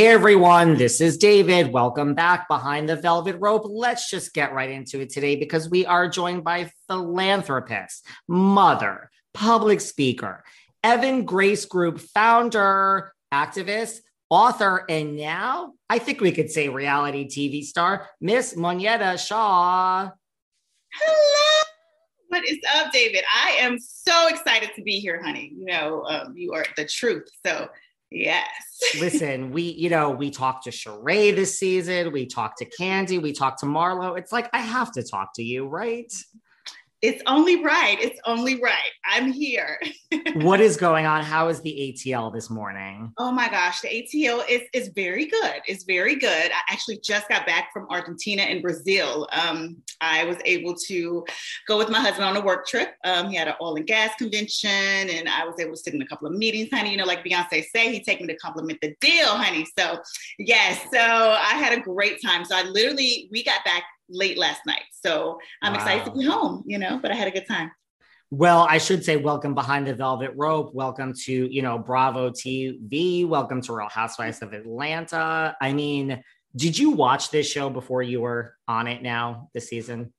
Hey everyone, this is David. Welcome back behind the velvet rope. Let's just get right into it today because we are joined by philanthropist, mother, public speaker, Evan Grace Group founder, activist, author, and now I think we could say reality TV star, Miss Monyetta Shaw. Hello. What is up, David? I am so excited to be here, honey. You know, um, you are the truth. So, yes. Listen, we, you know, we talked to Sheree this season, we talked to Kandi, we talked to Marlo. It's like, I have to talk to you, right? It's only right. It's only right. I'm here. what is going on? How is the ATL this morning? Oh my gosh, the ATL is, is very good. It's very good. I actually just got back from Argentina and Brazil. Um, I was able to go with my husband on a work trip. Um, he had an oil and gas convention, and I was able to sit in a couple of meetings, honey. You know, like Beyonce say, he take me to compliment the deal, honey. So, yes, so I had a great time. So I literally, we got back late last night. So I'm wow. excited to be home, you know, but I had a good time. Well, I should say welcome behind the velvet rope. Welcome to, you know, Bravo TV. Welcome to Real Housewives of Atlanta. I mean, did you watch this show before you were on it now this season?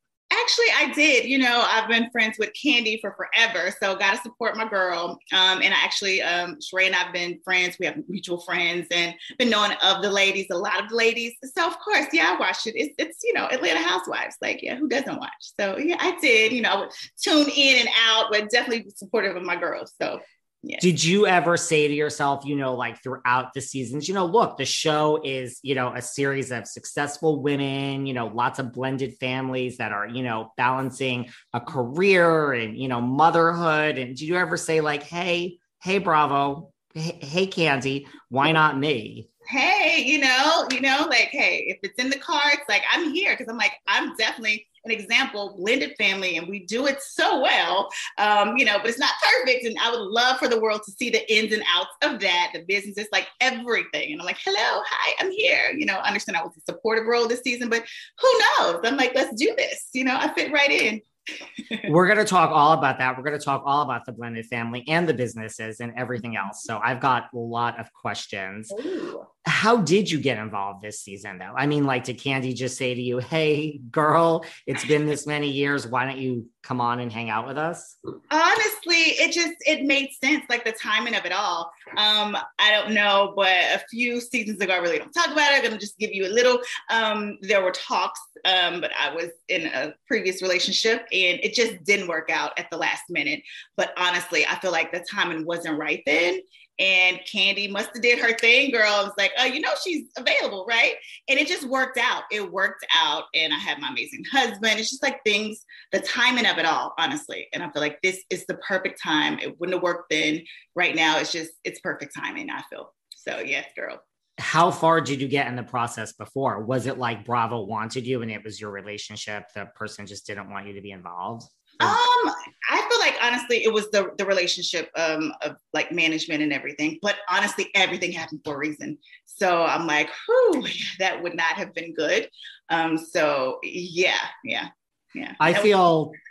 Actually, I did. You know, I've been friends with Kandi for forever, so got to support my girl. Um, and I actually, um, Sheree and I've been friends. We have mutual friends, and been knowing of the ladies, a lot of the ladies. So of course, yeah, I watched it. It's, it's you know Atlanta Housewives. Like, yeah, who doesn't watch? So yeah, I did. You know, I would tune in and out, but definitely supportive of my girls. So yeah. Did you ever say to yourself, you know, like throughout the seasons, you know, look, the show is, you know, a series of successful women, you know, lots of blended families that are, you know, balancing a career and, you know, motherhood. And did you ever say, like, hey, hey, Bravo, hey, hey Kandi, why not me? Hey, you know, you know, like, hey, if it's in the cards, like I'm here because I'm like, I'm definitely an example, blended family, and we do it so well, um, you know, but it's not perfect. And I would love for the world to see the ins and outs of that, the businesses, like everything. And I'm like, hello, hi, I'm here. You know, understand I was a supportive role this season, but who knows? I'm like, let's do this. You know, I fit right in. We're going to talk all about that. We're going to talk all about the blended family and the businesses and everything else. So I've got a lot of questions. Ooh. How did you get involved this season, though? I mean, like, did Kandi just say to you, hey, girl, it's been this many years. Why don't you come on and hang out with us? Honestly, it just, it made sense, like the timing of it all. Um, I don't know, but a few seasons ago, I really don't talk about it. I'm to just give you a little. Um, there were talks, um, but I was in a previous relationship and it just didn't work out at the last minute. But honestly, I feel like the timing wasn't right then and Kandi must have did her thing, girl. I was like, oh, you know, she's available, right? And it just worked out. It worked out. And I had my amazing husband. It's just like things, the timing of it all, honestly. And I feel like this is the perfect time. It wouldn't have worked then. Right now, it's just, it's perfect timing, I feel. So, yes, girl. How far did you get in the process before? Was it like Bravo wanted you and it was your relationship? The person just didn't want you to be involved? Um, I feel like honestly, it was the the relationship um, of like management and everything. But honestly, everything happened for a reason. So I'm like, whew, that would not have been good. Um, so yeah, yeah, yeah. I that feel.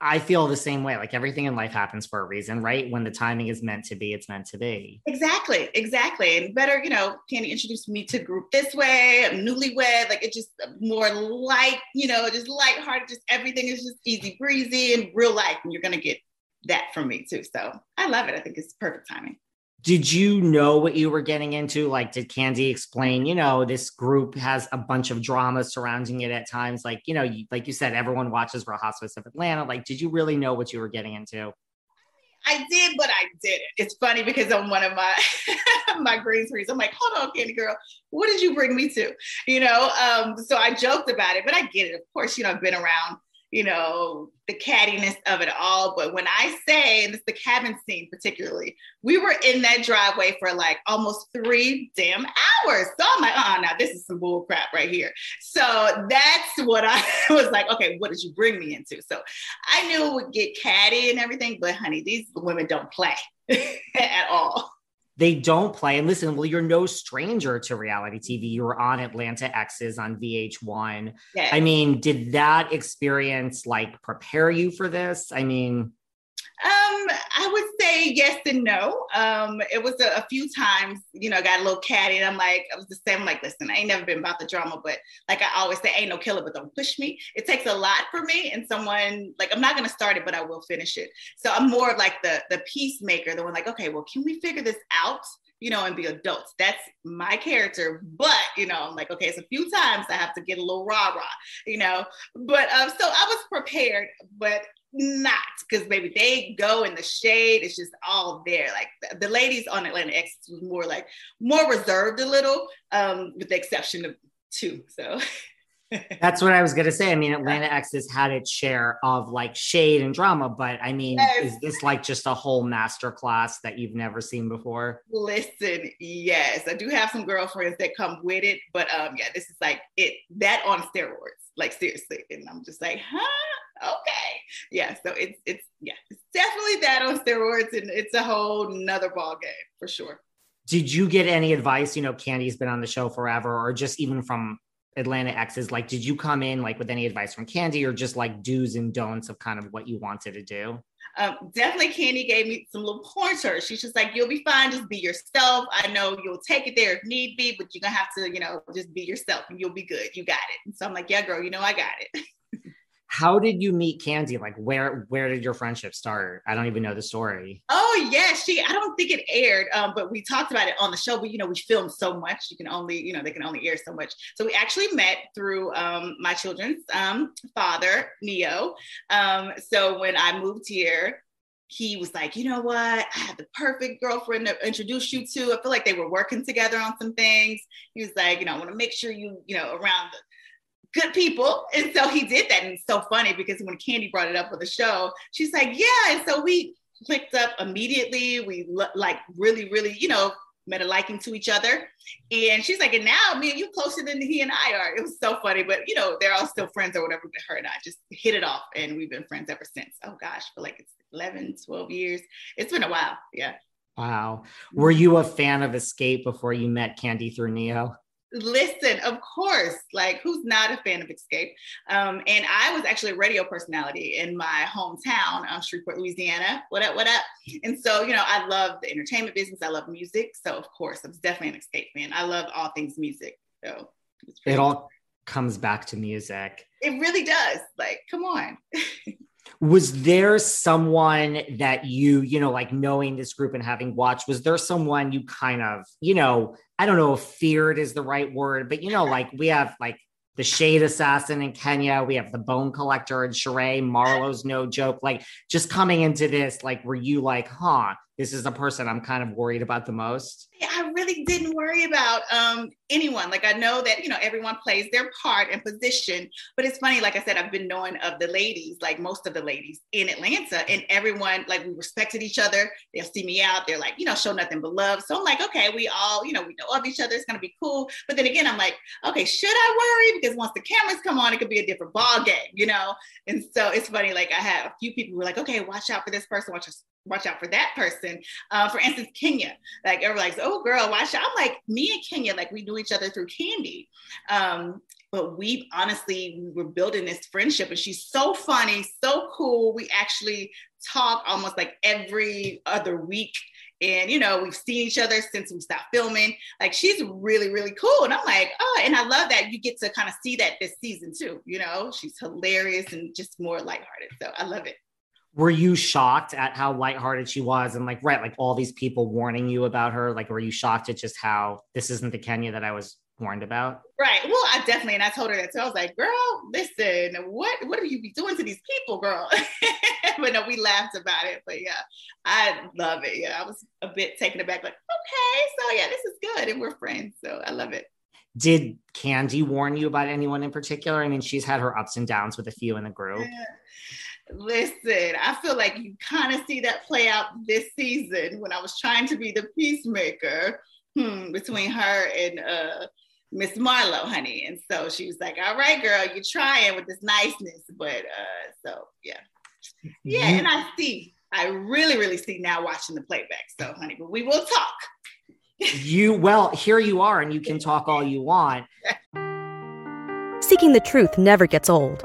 I feel the same way. Like everything in life happens for a reason, right? When the timing is meant to be, it's meant to be. Exactly, exactly. And better, you know, Kandi introduced me to group this way. I'm newlywed, like it's just more light, you know, just lighthearted. Just everything is just easy breezy and real life, and you're gonna get that from me too. So I love it. I think it's perfect timing did you know what you were getting into? Like, did Kandi explain, you know, this group has a bunch of drama surrounding it at times? Like, you know, you, like you said, everyone watches Real of Atlanta. Like, did you really know what you were getting into? I did, but I didn't. It's funny because on one of my my green screens, I'm like, hold on, Kandi girl, what did you bring me to? You know, um, so I joked about it, but I get it. Of course, you know, I've been around you know, the cattiness of it all. But when I say, and it's the cabin scene particularly, we were in that driveway for like almost three damn hours. So I'm like, oh, now this is some bull crap right here. So that's what I was like, okay, what did you bring me into? So I knew it would get catty and everything, but honey, these women don't play at all they don't play. And listen, well, you're no stranger to reality TV. You were on Atlanta Exes on VH1. Yes. I mean, did that experience like prepare you for this? I mean, um, I would say yes and no. Um, it was a, a, few times, you know, I got a little catty and I'm like, I was the same, like, listen, I ain't never been about the drama, but like I always say, ain't no killer, but don't push me. It takes a lot for me and someone like I'm not gonna start it, but I will finish it. So I'm more of like the the peacemaker, the one like, okay, well, can we figure this out? you know, and be adults. That's my character. But, you know, I'm like, okay, it's a few times I have to get a little rah rah, you know. But um, so I was prepared, but not because maybe they go in the shade. It's just all there. Like the, the ladies on Atlanta X was more like more reserved a little, um, with the exception of two. So That's what I was gonna say. I mean, Atlanta X has had its share of like shade and drama, but I mean, yes. is this like just a whole master class that you've never seen before? Listen, yes, I do have some girlfriends that come with it, but um, yeah, this is like it that on steroids, like seriously, and I'm just like, huh, okay, yeah. So it's it's yeah, it's definitely that on steroids, and it's a whole nother ball game for sure. Did you get any advice? You know, Kandi's been on the show forever, or just even from Atlanta Exes, like, did you come in like with any advice from Kandi, or just like do's and don'ts of kind of what you wanted to do? Um, definitely Kandi gave me some little pointers. She's just like, you'll be fine, just be yourself. I know you'll take it there if need be, but you're gonna have to, you know, just be yourself and you'll be good. You got it. And so I'm like, yeah, girl, you know, I got it. how did you meet Kandi? Like where where did your friendship start? I don't even know the story. Oh yeah, she I don't think it aired, um, but we talked about it on the show. But you know, we filmed so much, you can only, you know, they can only air so much. So we actually met through um, my children's um, father, Ne-Yo. Um, so when I moved here, he was like, you know what? I have the perfect girlfriend to introduce you to. I feel like they were working together on some things. He was like, you know, I want to make sure you, you know, around the good people. And so he did that. And it's so funny because when Kandi brought it up for the show, she's like, yeah. And so we clicked up immediately. We like really, really, you know, met a liking to each other. And she's like, and now me and you closer than he and I are. It was so funny, but you know, they're all still friends or whatever, but her and I just hit it off and we've been friends ever since. Oh gosh, for like it's 11, 12 years. It's been a while. Yeah. Wow. Were you a fan of Xscape before you met Kandi through Ne-Yo? Listen, of course, like who's not a fan of Xscape? Um, and I was actually a radio personality in my hometown, um, Shreveport, Louisiana. What up, what up? And so, you know, I love the entertainment business. I love music. So, of course, I was definitely an Xscape fan. I love all things music. So, it all comes back to music. It really does. Like, come on. was there someone that you you know like knowing this group and having watched was there someone you kind of you know i don't know if feared is the right word but you know like we have like the shade assassin in kenya we have the bone collector in Sheree. marlo's no joke like just coming into this like were you like huh this is the person I'm kind of worried about the most? I really didn't worry about um, anyone. Like I know that you know everyone plays their part and position, but it's funny. Like I said, I've been knowing of the ladies, like most of the ladies in Atlanta, and everyone like we respected each other. They'll see me out. They're like, you know, show nothing but love. So I'm like, okay, we all, you know, we know of each other. It's gonna be cool. But then again, I'm like, okay, should I worry? Because once the cameras come on, it could be a different ball game, you know. And so it's funny. Like I have a few people who were like, okay, watch out for this person. Watch watch out for that person. Uh, for instance, Kenya, like everybody's, oh girl, watch out. I'm like, me and Kenya, like we knew each other through Kandi. Um, but we honestly we were building this friendship and she's so funny, so cool. We actually talk almost like every other week. And you know, we've seen each other since we stopped filming. Like she's really, really cool. And I'm like, oh, and I love that you get to kind of see that this season too. You know, she's hilarious and just more lighthearted. So I love it were you shocked at how lighthearted she was? And like right like all these people warning you about her like were you shocked at just how this isn't the kenya that i was warned about? Right. Well i definitely and i told her that too. I was like girl listen what what are you be doing to these people girl? But no we laughed about it but yeah i love it. Yeah i was a bit taken aback like okay so yeah this is good and we're friends so i love it. Did kandi warn you about anyone in particular? I mean she's had her ups and downs with a few in the group. Yeah Listen, I feel like you kind of see that play out this season when I was trying to be the peacemaker hmm, between her and uh, Miss Marlo, honey. And so she was like, all right, girl, you're trying with this niceness. But uh, so, yeah. Yeah, and I see, I really, really see now watching the playback. So, honey, but we will talk. you, well, here you are, and you can talk all you want. Seeking the truth never gets old.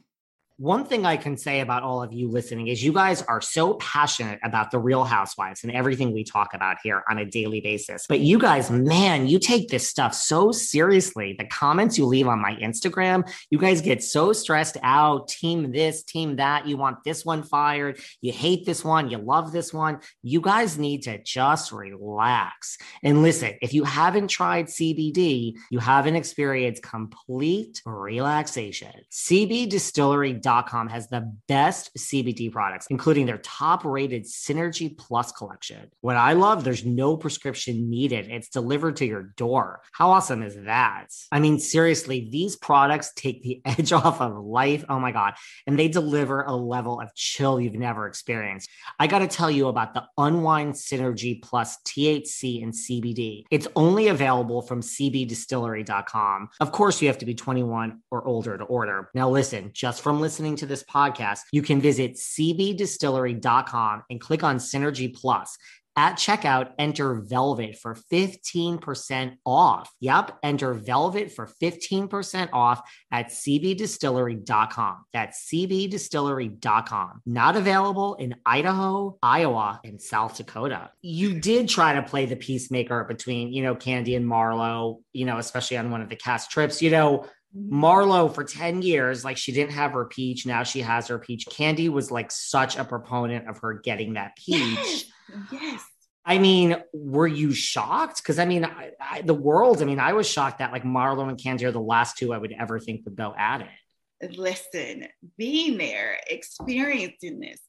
One thing I can say about all of you listening is you guys are so passionate about the real housewives and everything we talk about here on a daily basis. But you guys, man, you take this stuff so seriously. The comments you leave on my Instagram, you guys get so stressed out. Team this, team that. You want this one fired. You hate this one. You love this one. You guys need to just relax. And listen, if you haven't tried CBD, you haven't experienced complete relaxation. CB Distillery Has the best CBD products, including their top rated Synergy Plus collection. What I love, there's no prescription needed. It's delivered to your door. How awesome is that? I mean, seriously, these products take the edge off of life. Oh my God. And they deliver a level of chill you've never experienced. I got to tell you about the Unwind Synergy Plus THC and CBD. It's only available from cbdistillery.com. Of course, you have to be 21 or older to order. Now, listen, just from listening listening to this podcast, you can visit cbdistillery.com and click on Synergy Plus. At checkout, enter Velvet for 15% off. Yep, enter Velvet for 15% off at cbdistillery.com. That's cbdistillery.com. Not available in Idaho, Iowa, and South Dakota. You did try to play the peacemaker between, you know, Kandi and Marlo, you know, especially on one of the cast trips. You know, Mm-hmm. Marlo for 10 years, like she didn't have her peach. Now she has her peach. Kandi was like such a proponent of her getting that peach. Yes. yes. I mean, were you shocked? Because I mean, I, I, the world, I mean, I was shocked that like Marlo and Kandi are the last two I would ever think would go at it. Listen, being there, experiencing this,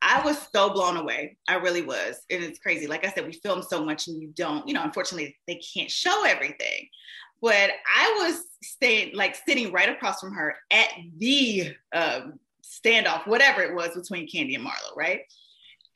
I was so blown away. I really was. And it's crazy. Like I said, we film so much and you don't, you know, unfortunately, they can't show everything but I was staying like sitting right across from her at the um, standoff, whatever it was between Kandi and Marlo, right?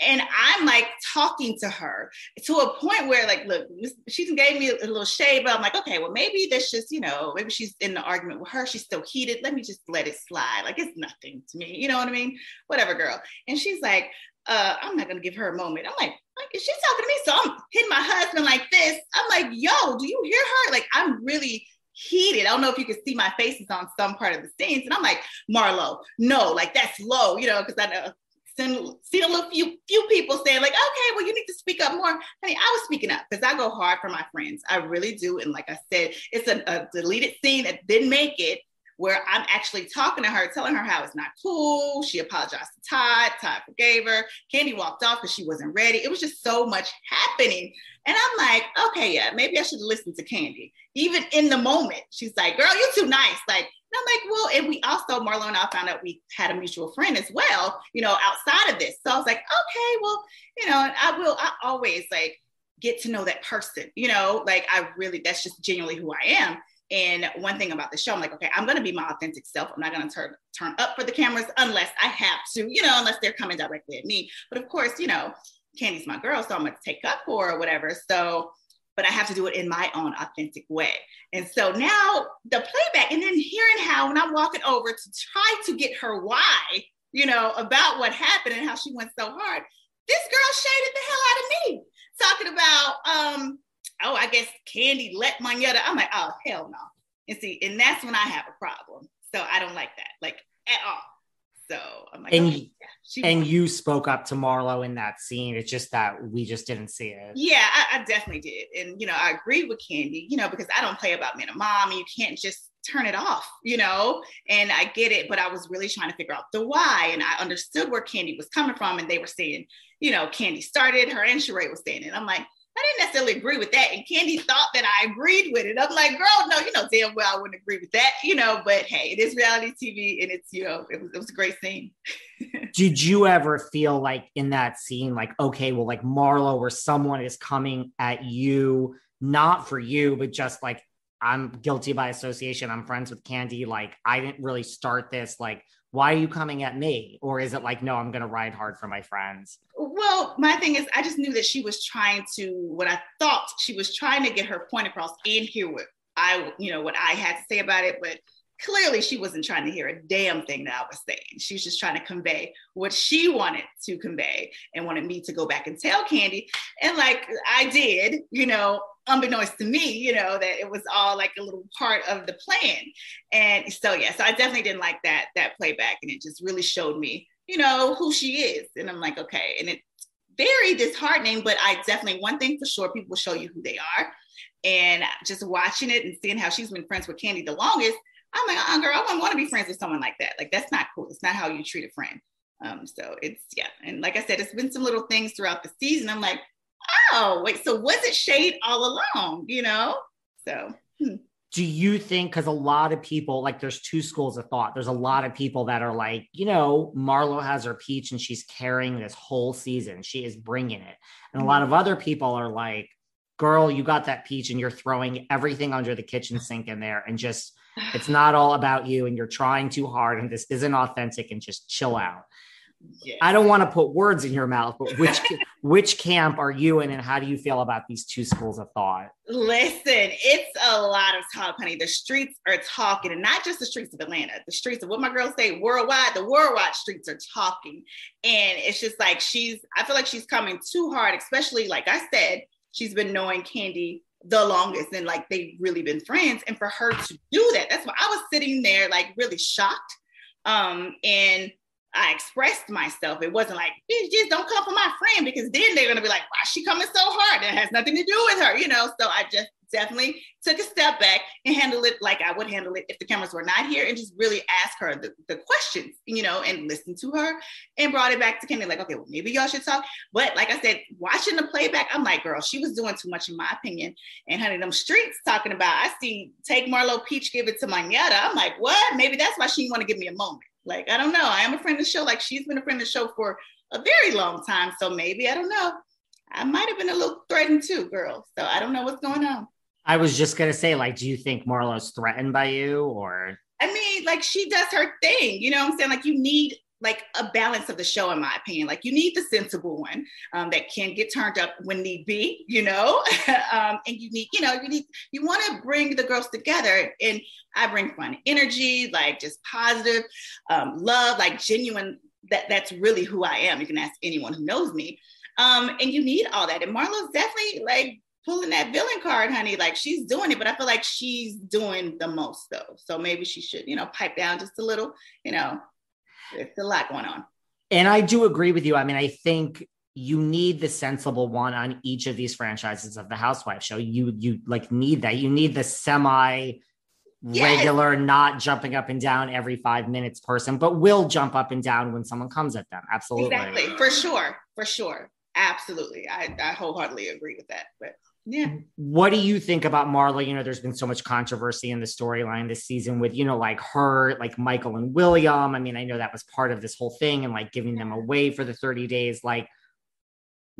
And I'm like talking to her to a point where, like, look, she gave me a, little shade, but I'm like, okay, well, maybe that's just, you know, maybe she's in the argument with her. She's still heated. Let me just let it slide. Like, it's nothing to me. You know what I mean? Whatever, girl. And she's like, uh, I'm not gonna give her a moment. I'm like, is she talking to me? So I'm hitting my husband like this. I'm like, yo, do you hear her? Like, I'm really heated. I don't know if you can see my faces on some part of the scenes. And I'm like, Marlo, no, like that's low, you know, because I know seen, seen a little few few people saying like, okay, well, you need to speak up more. Honey, I was speaking up because I go hard for my friends. I really do. And like I said, it's a, a deleted scene that didn't make it where I'm actually talking to her, telling her how it's not cool. She apologized to Todd. Todd forgave her. Kandi walked off because she wasn't ready. It was just so much happening. And I'm like, okay, yeah, maybe I should listen to Kandi. Even in the moment, she's like, girl, you're too nice. Like, and I'm like, well, and we also, Marlo and I found out we had a mutual friend as well, you know, outside of this. So I was like, okay, well, you know, and I will, I always like get to know that person, you know, like I really, that's just genuinely who I am. And one thing about the show, I'm like, okay, I'm gonna be my authentic self. I'm not gonna turn turn up for the cameras unless I have to, you know, unless they're coming directly at me. But of course, you know, Kandi's my girl, so I'm gonna take up for her or whatever. So, but I have to do it in my own authentic way. And so now the playback, and then hearing how when I'm walking over to try to get her why, you know, about what happened and how she went so hard, this girl shaded the hell out of me, talking about um oh, I guess Kandi let Monyetta. I'm like, oh, hell no. And see, and that's when I have a problem. So I don't like that, like at all. So I'm like, and, okay, yeah, and you spoke up to Marlo in that scene. It's just that we just didn't see it. Yeah, I, I definitely did. And, you know, I agree with Kandi, you know, because I don't play about being a mom and you can't just turn it off, you know? And I get it, but I was really trying to figure out the why. And I understood where Kandi was coming from. And they were saying, you know, Kandi started, her and Sheree was saying it. I'm like, I didn't necessarily agree with that. And Kandi thought that I agreed with it. I'm like, girl, no, you know damn well I wouldn't agree with that, you know, but hey, it is reality TV and it's, you know, it was, it was a great scene. Did you ever feel like in that scene, like, okay, well, like Marlo, where someone is coming at you, not for you, but just like, I'm guilty by association. I'm friends with Kandi. Like, I didn't really start this. Like, why are you coming at me? Or is it like, no, I'm going to ride hard for my friends? Well, my thing is, I just knew that she was trying to, what I thought she was trying to get her point across and hear what I, you know, what I had to say about it. But clearly she wasn't trying to hear a damn thing that I was saying. She was just trying to convey what she wanted to convey and wanted me to go back and tell Kandi. And like I did, you know, unbeknownst to me, you know, that it was all like a little part of the plan. And so yeah, so I definitely didn't like that that playback. And it just really showed me, you know, who she is. And I'm like, okay. And it's very disheartening, but I definitely one thing for sure, people will show you who they are. And just watching it and seeing how she's been friends with Kandi the longest, I'm like, uh, girl, I wouldn't want to be friends with someone like that. Like that's not cool. It's not how you treat a friend. Um, so it's yeah, and like I said, it's been some little things throughout the season. I'm like, oh, wait, so was it shade all along, you know? So, hmm. do you think, because a lot of people, like, there's two schools of thought. There's a lot of people that are like, you know, Marlo has her peach and she's carrying this whole season, she is bringing it. And a lot of other people are like, girl, you got that peach and you're throwing everything under the kitchen sink in there and just, it's not all about you and you're trying too hard and this isn't authentic and just chill out. Yes. I don't want to put words in your mouth, but which which camp are you in, and how do you feel about these two schools of thought? Listen, it's a lot of talk, honey. The streets are talking, and not just the streets of Atlanta, the streets of what my girls say worldwide. The worldwide streets are talking, and it's just like she's. I feel like she's coming too hard, especially like I said, she's been knowing Kandi the longest, and like they've really been friends. And for her to do that, that's why I was sitting there like really shocked. Um, and I expressed myself. It wasn't like, just don't come for my friend because then they're gonna be like, why is she coming so hard? It has nothing to do with her, you know. So I just definitely took a step back and handled it like I would handle it if the cameras were not here and just really ask her the, the questions, you know, and listen to her and brought it back to Kandi, like, okay, well, maybe y'all should talk. But like I said, watching the playback, I'm like, girl, she was doing too much in my opinion. And honey, them streets talking about, I see take Marlo Peach, give it to Monyetta. I'm like, what? Maybe that's why she want to give me a moment. Like, I don't know. I am a friend of the show. Like, she's been a friend of the show for a very long time. So maybe, I don't know. I might have been a little threatened too, girl. So I don't know what's going on. I was just gonna say, like, do you think Marlo's threatened by you or I mean, like she does her thing, you know what I'm saying? Like you need like a balance of the show, in my opinion. Like you need the sensible one um, that can get turned up when need be, you know. um, and you need, you know, you need, you want to bring the girls together. And I bring fun energy, like just positive um, love, like genuine. That that's really who I am. You can ask anyone who knows me. Um, and you need all that. And Marlo's definitely like pulling that villain card, honey. Like she's doing it, but I feel like she's doing the most though. So maybe she should, you know, pipe down just a little, you know, it's a lot going on. And I do agree with you. I mean, I think you need the sensible one on each of these franchises of the Housewife show. You you like need that. You need the semi regular, yes. not jumping up and down every five minutes person, but will jump up and down when someone comes at them. Absolutely. Exactly. For sure. For sure. Absolutely. I, I wholeheartedly agree with that. But yeah. What do you think about Marlo? You know, there's been so much controversy in the storyline this season with, you know, like her, like Michael and William. I mean, I know that was part of this whole thing and like giving them away for the 30 days. Like,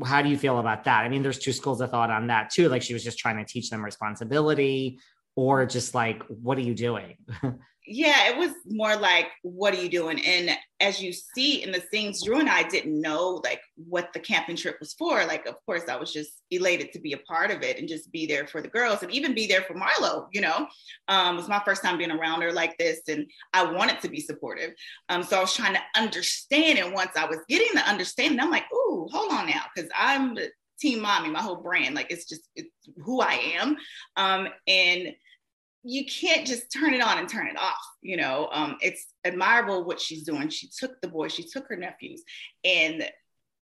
how do you feel about that? I mean, there's two schools of thought on that too. Like she was just trying to teach them responsibility or just like, what are you doing? yeah, it was more like, what are you doing? And as you see in the scenes, Drew and I didn't know like what the camping trip was for. Like, of course, I was just elated to be a part of it and just be there for the girls and even be there for Marlo, you know. Um, it was my first time being around her like this, and I wanted to be supportive. Um, so I was trying to understand. And once I was getting the understanding, I'm like, ooh, hold on now, because I'm team mommy, my whole brand. Like it's just it's who I am. Um, and you can't just turn it on and turn it off. You know, um, it's admirable what she's doing. She took the boys, she took her nephews, and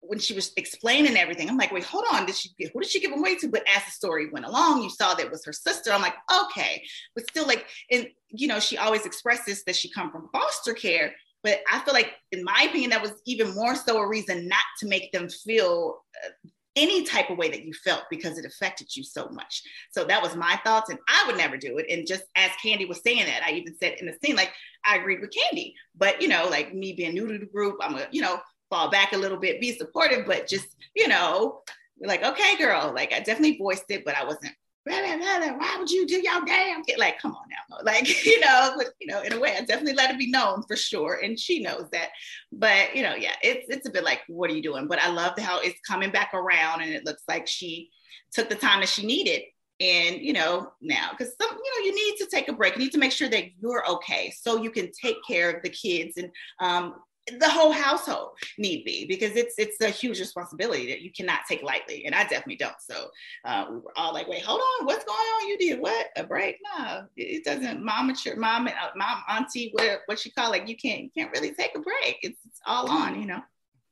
when she was explaining everything, I'm like, wait, hold on. Did she who did she give away to? But as the story went along, you saw that it was her sister. I'm like, okay, but still, like, and you know, she always expresses that she come from foster care. But I feel like, in my opinion, that was even more so a reason not to make them feel uh, any type of way that you felt because it affected you so much. So that was my thoughts, and I would never do it. And just as Kandi was saying that, I even said in the scene, like I agreed with Kandi, but you know, like me being new to the group, I'm gonna, you know, fall back a little bit, be supportive, but just, you know, like, okay, girl, like I definitely voiced it, but I wasn't why would you do your damn kid? Like, come on now. Like, you know, but you know, in a way, I definitely let it be known for sure. And she knows that. But you know, yeah, it's it's a bit like, what are you doing? But I love how it's coming back around and it looks like she took the time that she needed. And you know, now because some, you know, you need to take a break. You need to make sure that you're okay so you can take care of the kids and um, the whole household need be because it's it's a huge responsibility that you cannot take lightly and i definitely don't. So uh, we were all like wait hold on what's going on? You did what? A break? No it doesn't mom mature mom and uh, mom auntie what what you call it you can't you can't really take a break. It's, it's all on you know?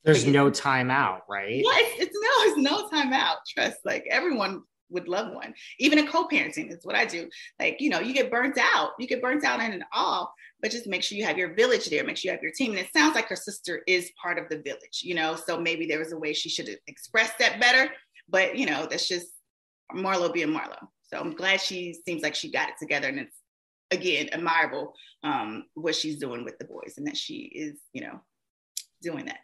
There's no time out right? Yeah it's, it's no it's no time out. Trust like everyone would love one even a co-parenting is what i do like you know you get burnt out you get burnt out in it all but just make sure you have your village there, make sure you have your team. And it sounds like her sister is part of the village, you know, so maybe there was a way she should have expressed that better. But, you know, that's just Marlo being Marlo. So I'm glad she seems like she got it together. And it's, again, admirable um, what she's doing with the boys and that she is, you know, doing that.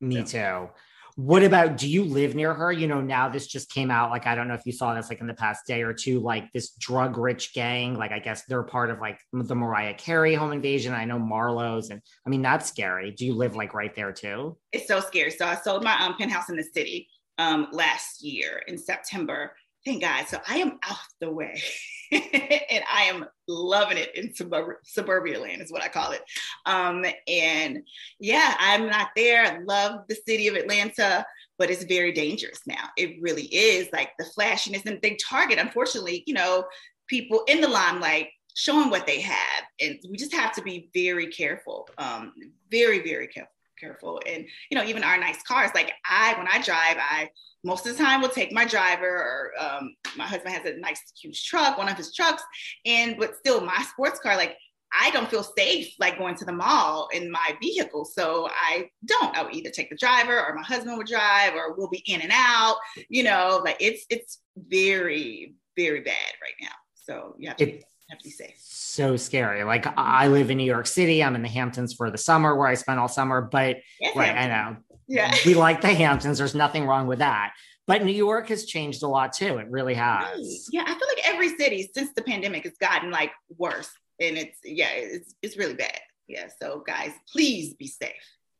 Me so. too. What about do you live near her? You know, now this just came out. Like, I don't know if you saw this like in the past day or two, like this drug rich gang. Like, I guess they're part of like the Mariah Carey home invasion. I know Marlo's, and I mean, that's scary. Do you live like right there too? It's so scary. So I sold my um, penthouse in the city um, last year in September. Thank God. So I am out the way. and I am loving it in suburb- suburbia land is what I call it. Um, and yeah, I'm not there. I love the city of Atlanta, but it's very dangerous now. It really is like the flashiness and they target, unfortunately, you know, people in the limelight showing what they have. And we just have to be very careful, um, very, very careful careful. And you know even our nice cars like i when i drive i most of the time will take my driver or um, my husband has a nice huge truck one of his trucks and but still my sports car like i don't feel safe like going to the mall in my vehicle. So i don't. I would either take the driver or my husband would drive or we'll be in and out you know like it's it's very very bad right now. So you have to, it, have to be safe so scary like i live in new york city i'm in the hamptons for the summer where i spend all summer but yes, right i know yeah. we like the Hamptons. There's nothing wrong with that. But New York has changed a lot too. It really has. Yeah, I feel like every city since the pandemic has gotten like worse. And it's yeah, it's it's really bad. Yeah. So guys, please be safe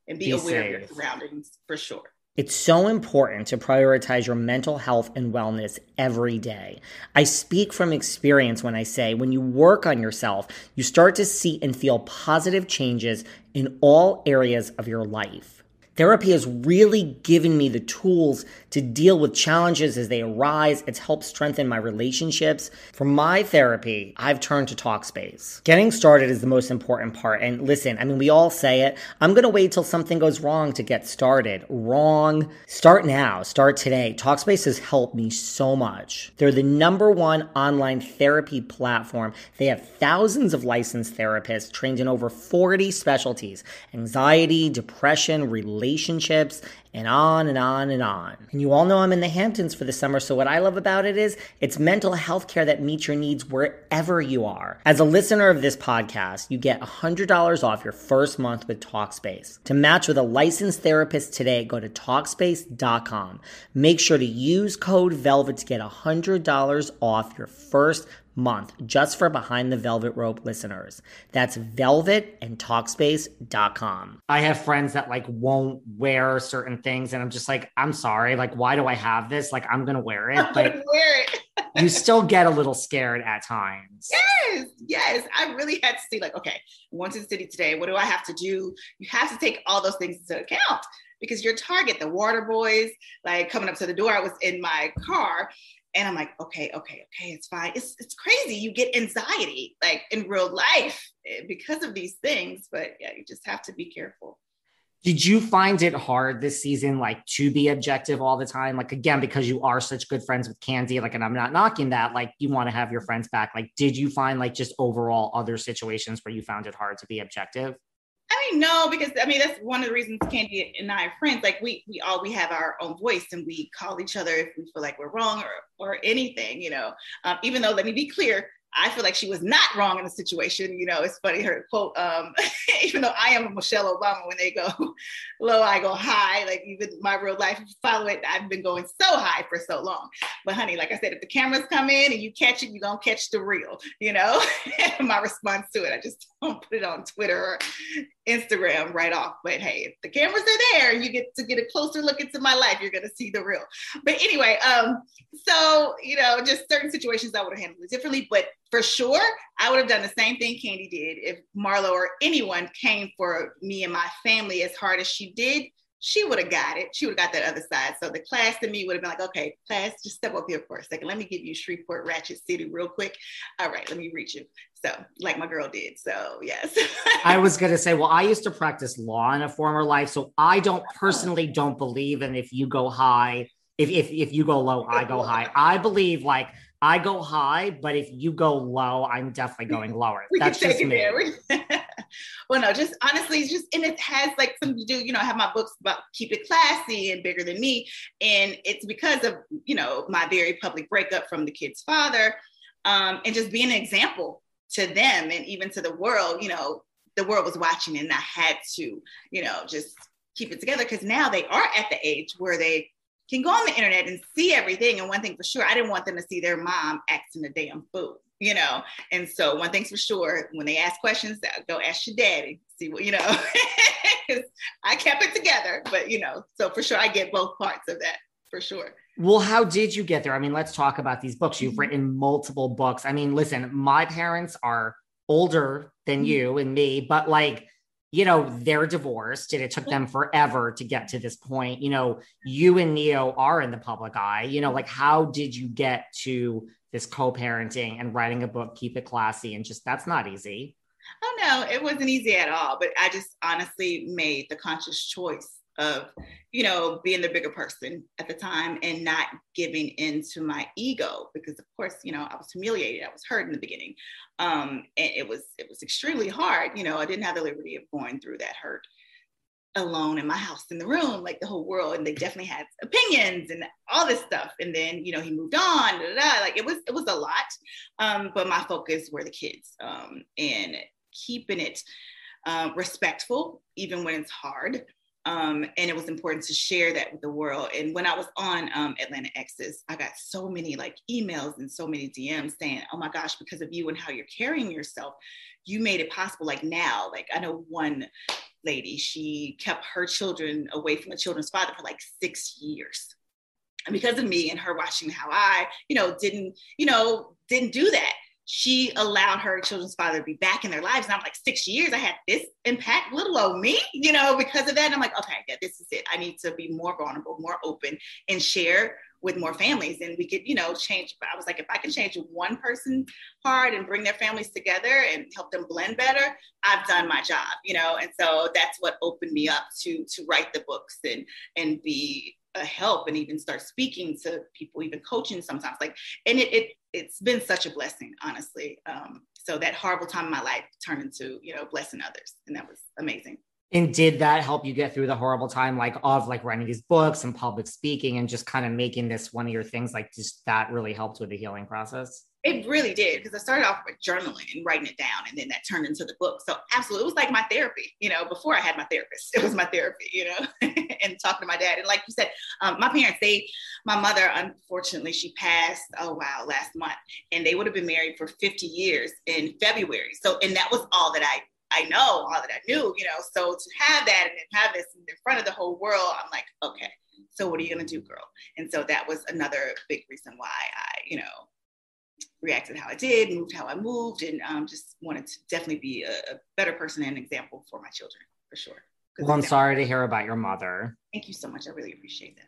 and be, be aware safe. of your surroundings for sure. It's so important to prioritize your mental health and wellness every day. I speak from experience when I say when you work on yourself, you start to see and feel positive changes in all areas of your life. Therapy has really given me the tools to deal with challenges as they arise. It's helped strengthen my relationships. For my therapy, I've turned to Talkspace. Getting started is the most important part. And listen, I mean, we all say it. I'm going to wait till something goes wrong to get started. Wrong. Start now. Start today. Talkspace has helped me so much. They're the number one online therapy platform. They have thousands of licensed therapists trained in over 40 specialties anxiety, depression, relationships and on and on and on. And you all know I'm in the Hamptons for the summer, so what I love about it is it's mental health care that meets your needs wherever you are. As a listener of this podcast, you get $100 off your first month with Talkspace. To match with a licensed therapist today, go to Talkspace.com. Make sure to use code VELVET to get $100 off your first month just for Behind the Velvet Rope listeners. That's velvet and talkspace.com. I have friends that like won't wear certain things and I'm just like, I'm sorry, like why do I have this? Like I'm gonna wear it. But wear it. you still get a little scared at times. Yes, yes. I really had to see, like, okay, once in the city today, what do I have to do? You have to take all those things into account because your target, the water boys, like coming up to the door, I was in my car and I'm like, okay, okay, okay, it's fine. It's it's crazy. You get anxiety like in real life eh, because of these things, but yeah, you just have to be careful. Did you find it hard this season, like to be objective all the time? Like again, because you are such good friends with Kandi, like, and I'm not knocking that. Like, you want to have your friends back. Like, did you find like just overall other situations where you found it hard to be objective? I mean, no, because I mean that's one of the reasons Kandi and I are friends. Like we we all we have our own voice and we call each other if we feel like we're wrong or or anything, you know. Um, even though let me be clear, I feel like she was not wrong in the situation. You know, it's funny her quote, um, even though I am a Michelle Obama, when they go low, I go high. Like even my real life, if you follow it, I've been going so high for so long. But honey, like I said, if the cameras come in and you catch it, you're gonna catch the real, you know? my response to it, I just don't put it on Twitter or Instagram right off. But hey, if the cameras are there, and you get to get a closer look into my life, you're gonna see the real. But anyway, um, so you know, just certain situations I would have handled it differently. But for sure, I would have done the same thing Kandi did if Marlo or anyone came for me and my family as hard as she did. She would have got it. She would have got that other side. So the class to me would have been like, okay, class, just step up here for a second. Let me give you Shreveport Ratchet City real quick. All right, let me reach you. So, like my girl did. So, yes. I was going to say, well, I used to practice law in a former life. So I don't personally don't believe in if you go high, if, if, if you go low, I go high. I believe like I go high, but if you go low, I'm definitely going lower. We That's just me. well, no, just honestly, it's just and it has like something to do. You know, I have my books about keep it classy and bigger than me, and it's because of you know my very public breakup from the kid's father, um, and just being an example to them and even to the world. You know, the world was watching, and I had to, you know, just keep it together because now they are at the age where they can go on the internet and see everything. And one thing for sure, I didn't want them to see their mom acting a damn fool, you know. And so one thing's for sure, when they ask questions, uh, go ask your daddy, see what you know. I kept it together, but you know, so for sure, I get both parts of that for sure. Well, how did you get there? I mean, let's talk about these books. You've mm-hmm. written multiple books. I mean, listen, my parents are older than mm-hmm. you and me, but like you know, they're divorced and it took them forever to get to this point. You know, you and Ne-Yo are in the public eye. You know, like how did you get to this co-parenting and writing a book, keep it classy, and just that's not easy. Oh no, it wasn't easy at all. But I just honestly made the conscious choice of you know being the bigger person at the time and not giving into my ego because of course you know i was humiliated i was hurt in the beginning. Um, and it was it was extremely hard you know i didn't have the liberty of going through that hurt alone in my house in the room like the whole world. And they definitely had opinions and all this stuff. And then you know he moved on da, da, da. like it was it was a lot. Um, but my focus were the kids um, and keeping it uh, respectful even when it's hard um, and it was important to share that with the world. And when I was on um, Atlanta Exes, I got so many like emails and so many DMs saying, "Oh my gosh, because of you and how you're carrying yourself, you made it possible." Like now, like I know one lady, she kept her children away from the children's father for like six years. And because of me and her watching how I, you know, didn't, you know, didn't do that, she allowed her children's father to be back in their lives. And I'm like, six years, I had this impact, little old me, you know, because of that. And I'm like, okay, yeah, this is it. I need to be more vulnerable, more open, and share with more families and we could you know change i was like if i can change one person hard and bring their families together and help them blend better i've done my job you know and so that's what opened me up to to write the books and and be a help and even start speaking to people even coaching sometimes like and it, it it's been such a blessing honestly um so that horrible time in my life turned into you know blessing others and that was amazing and did that help you get through the horrible time, like of like writing these books and public speaking and just kind of making this one of your things? Like, just that really helped with the healing process? It really did because I started off with journaling and writing it down, and then that turned into the book. So absolutely, it was like my therapy. You know, before I had my therapist, it was my therapy. You know, and talking to my dad. And like you said, um, my parents, they, my mother, unfortunately, she passed. Oh wow, last month, and they would have been married for 50 years in February. So, and that was all that I I know, all that I knew, you know. So to have that and then have this in front of the whole world, I'm like, okay, so what are you gonna do, girl? And so that was another big reason why I, you know, reacted how I did, moved how I moved, and um, just wanted to definitely be a, a, better person and an example for my children, for sure. Well, I'm sorry to hear about your mother. Thank you so much. I really appreciate that.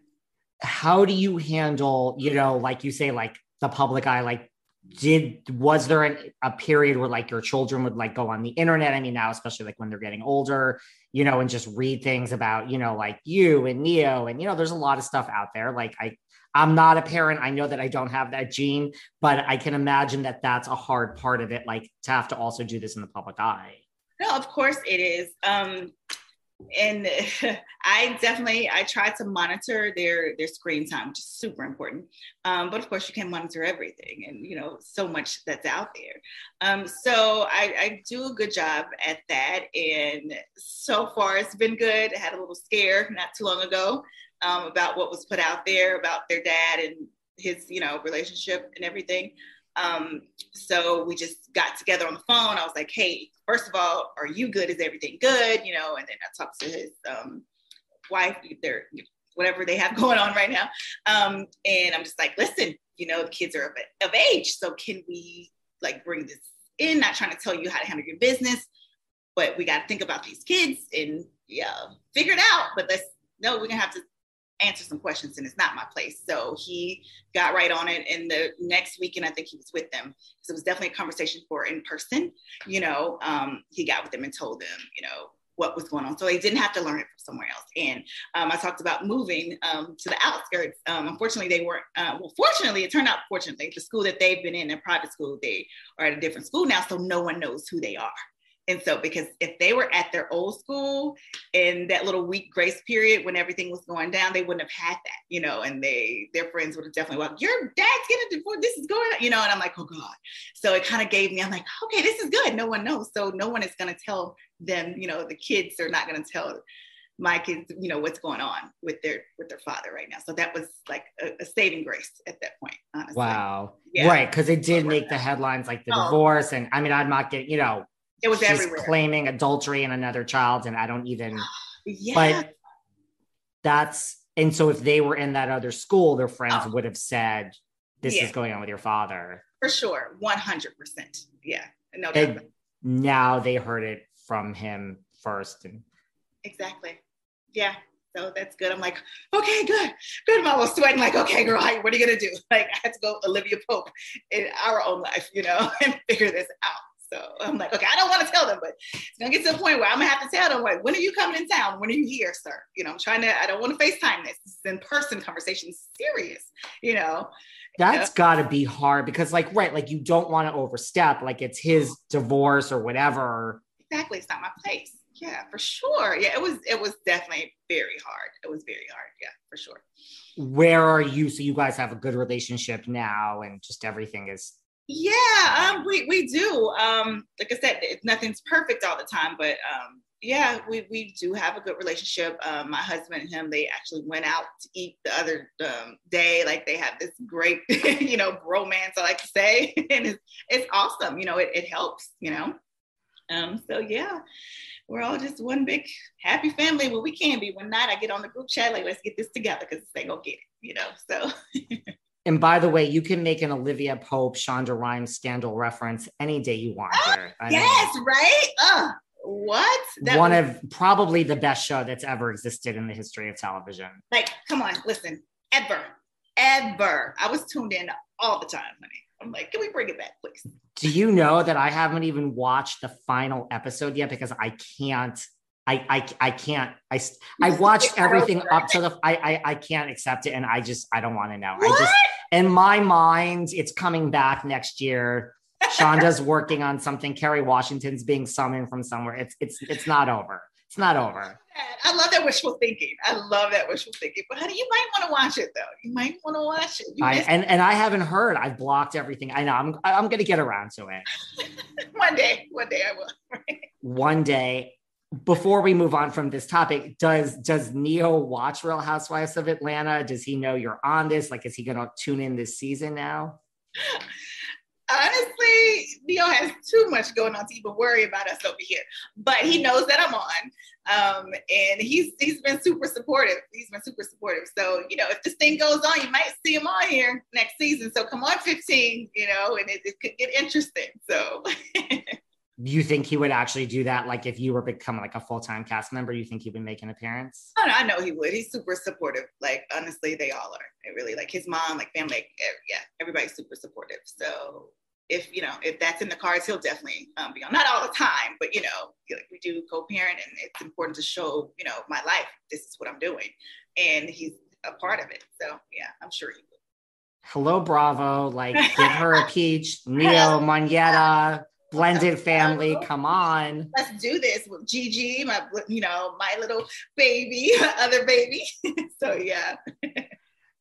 How do you handle, you know, like you say, like the public eye, like did was there an, a period where like your children would like go on the internet i mean now especially like when they're getting older you know and just read things about you know like you and Ne-Yo and you know there's a lot of stuff out there like i i'm not a parent i know that i don't have that gene but i can imagine that that's a hard part of it like to have to also do this in the public eye no of course it is um and I definitely I try to monitor their their screen time, which is super important. Um, but of course, you can't monitor everything, and you know so much that's out there. Um, so I, I, do a good job at that, and so far it's been good. I had a little scare not too long ago um, about what was put out there about their dad and his you know relationship and everything. Um, so we just got together on the phone. I was like, hey, first of all, are you good? Is everything good? You know, and then I talked to his um, wife, their whatever they have going on right now. Um, and I'm just like, listen, you know, the kids are of, of age. So can we like bring this in? Not trying to tell you how to handle your business, but we got to think about these kids and yeah, figure it out. But let's no, we're gonna have to answer some questions and it's not my place. So he got right on it. And the next weekend, I think he was with them. So it was definitely a conversation for in person. You know, um, he got with them and told them, you know, what was going on. So they didn't have to learn it from somewhere else. And um, I talked about moving um, to the outskirts. Um, unfortunately, they weren't, uh, well, fortunately, it turned out fortunately, the school that they've been in, in private school, they are at a different school now. So no one knows who they are. And so, because if they were at their old school in that little week grace period when everything was going down, they wouldn't have had that, you know, and they, their friends would have definitely like, your dad's getting divorced, this is going on, you know, and I'm like, oh God. So it kind of gave me, I'm like, okay, this is good. No one knows. So no one is going to tell them, you know, the kids are not going to tell my kids, you know, what's going on with their, with their father right now. So that was like a, a saving grace at that point, honestly. Wow. Yeah. Right. Cause it did make the headlines like the oh. divorce. And I mean, I'm not getting, you know, it was she's everywhere. claiming adultery in another child, and I don't even. yeah. But that's and so if they were in that other school, their friends oh. would have said, "This yeah. is going on with your father." For sure, one hundred percent. Yeah, no doubt. now they heard it from him first, and exactly. Yeah, so that's good. I'm like, okay, good, good. Mom was sweating, like, okay, girl, what are you gonna do? Like, I had to go Olivia Pope in our own life, you know, and figure this out. So I'm like, okay, I don't want to tell them, but it's gonna get to a point where I'm gonna have to tell them, like, when are you coming in town? When are you here, sir? You know, I'm trying to, I don't want to FaceTime this. This is in-person conversation, serious, you know. That's gotta be hard because, like, right, like you don't want to overstep, like it's his divorce or whatever. Exactly. It's not my place. Yeah, for sure. Yeah, it was it was definitely very hard. It was very hard. Yeah, for sure. Where are you? So you guys have a good relationship now and just everything is yeah, um, we we do. Um, like I said, nothing's perfect all the time, but um, yeah, we we do have a good relationship. Um, my husband and him, they actually went out to eat the other um, day. Like they have this great, you know, bromance. I like to say, and it's it's awesome. You know, it it helps. You know, um, so yeah, we're all just one big happy family. Well, we can be. When not, I get on the group chat like, let's get this together because they gonna get it. You know, so. And by the way, you can make an Olivia Pope, Shonda Rhimes scandal reference any day you want. Here. yes, right? Uh, what? That One was- of probably the best show that's ever existed in the history of television. Like, come on, listen, ever, ever. I was tuned in all the time, honey. I'm like, can we bring it back, please? Do you know that I haven't even watched the final episode yet because I can't I, I, I can't. I, I watched everything up to the. I, I, I can't accept it, and I just I don't want to know. What? I just in my mind, it's coming back next year. Shonda's working on something. Kerry Washington's being summoned from somewhere. It's it's it's not over. It's not over. I love that wishful thinking. I love that wishful thinking. But honey, you might want to watch it though. You might want to watch it. I, and and I haven't heard. I've blocked everything. I know. I'm I'm gonna get around to it. one day. One day I will. one day before we move on from this topic, does does Ne-Yo watch Real Housewives of Atlanta? Does he know you're on this? Like, is he going to tune in this season now? Honestly, Ne-Yo has too much going on to even worry about us over here. But he knows that I'm on, um, and he's he's been super supportive. He's been super supportive. So you know, if this thing goes on, you might see him on here next season. So come on, 15. You know, and it, it could get interesting. So. you think he would actually do that? Like if you were becoming like a full time cast member, you think he would make an appearance? I know, I know he would. He's super supportive. Like honestly, they all are. They really like his mom, like family. Like, yeah, everybody's super supportive. So if you know if that's in the cards, he'll definitely um, be on. Not all the time, but you know, like we do co-parent, and it's important to show you know my life. This is what I'm doing, and he's a part of it. So yeah, I'm sure he would. Hello, Bravo! Like give her a peach. Ne-Yo Monyetta blended family. Come on. Let's do this with Gigi, my you know, my little baby, other baby. so yeah.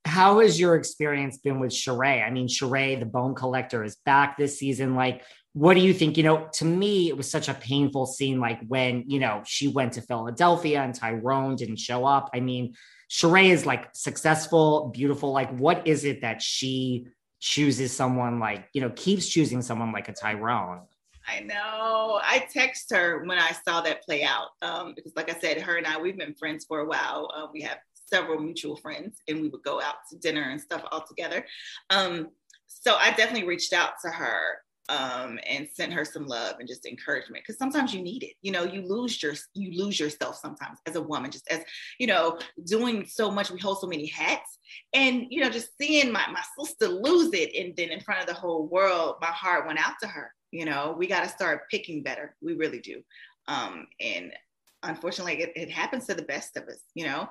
How has your experience been with Sheree? I mean, Sheree, the bone collector, is back this season. Like, what do you think? You know, to me, it was such a painful scene, like when, you know, she went to Philadelphia and Tyrone didn't show up. I mean, Sheree is like successful, beautiful. Like, what is it that she chooses someone like, you know, keeps choosing someone like a Tyrone? I know. I text her when I saw that play out um, because, like I said, her and I we've been friends for a while. Uh, we have several mutual friends, and we would go out to dinner and stuff all together. Um, so I definitely reached out to her um, and sent her some love and just encouragement because sometimes you need it. You know, you lose your you lose yourself sometimes as a woman, just as you know, doing so much. We hold so many hats, and you know, just seeing my my sister lose it, and then in front of the whole world, my heart went out to her you know, we got to start picking better. We really do. Um, and unfortunately, it, it, happens to the best of us, you know.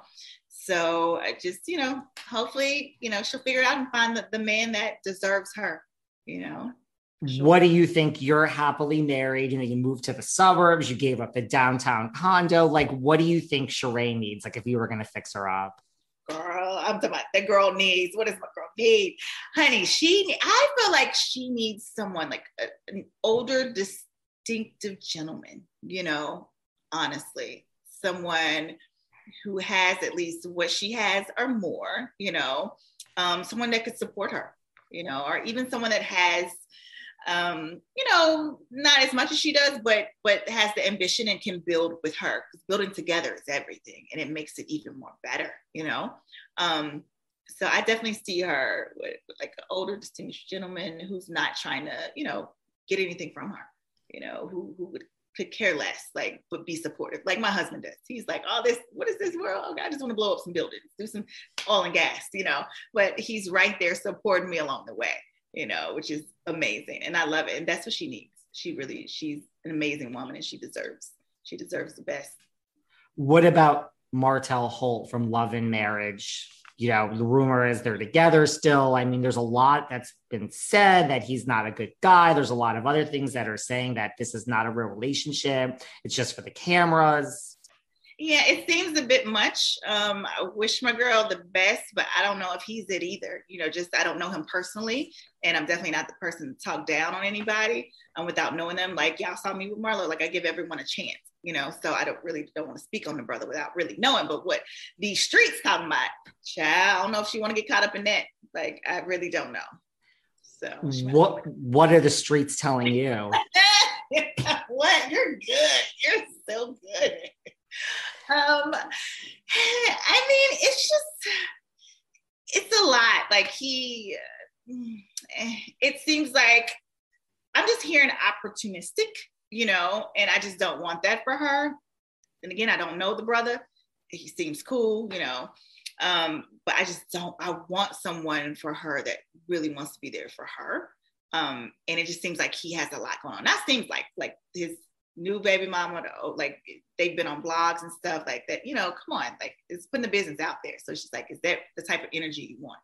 So I just, you know, hopefully, you know, she'll figure out and find the, the man that deserves her, you know. What do you think? You're happily married, you know, you moved to the suburbs, you gave up the downtown condo. Like, what do you think Sheree needs? Like, if you were going to fix her up? Girl. I'm talking about the girl needs. What does my girl need? Honey, she, I feel like she needs someone like a, an older, distinctive gentleman, you know, honestly, someone who has at least what she has or more, you know, um, someone that could support her, you know, or even someone that has um, you know, not as much as she does, but but has the ambition and can build with her. Building together is everything, and it makes it even more better. You know, um, so I definitely see her with, with like an older, distinguished gentleman who's not trying to, you know, get anything from her. You know, who who would could care less, like, but be supportive, like my husband does. He's like, "Oh, this, what is this world? Oh, I just want to blow up some buildings, do some oil and gas, you know." But he's right there supporting me along the way you know, which is amazing. And I love it. And that's what she needs. She really, she's an amazing woman and she deserves, she deserves the best. What about Martell Holt from Love and Marriage? You know, the rumor is they're together still. I mean, there's a lot that's been said that he's not a good guy. There's a lot of other things that are saying that this is not a real relationship. It's just for the cameras. Yeah, it seems a bit much. Um, I wish my girl the best, but I don't know if he's it either. You know, just I don't know him personally, and I'm definitely not the person to talk down on anybody um, without knowing them. Like y'all saw me with Marlo, like I give everyone a chance. You know, so I don't really don't want to speak on the brother without really knowing. But what these streets talking about, child, I don't know if she want to get caught up in that. Like I really don't know. So what what are the streets telling you? what you're good. You're so good. Um, I mean, it's just it's a lot. Like he, it seems like I'm just hearing opportunistic, you know, and I just don't want that for her. And again, I don't know the brother. He seems cool, you know. Um, but I just don't, I want someone for her that really wants to be there for her. Um, and it just seems like he has a lot going on. That seems like like his new baby mama, like they've been on blogs and stuff like that. You know, come on, like it's putting the business out there. So she's like, is that the type of energy you want?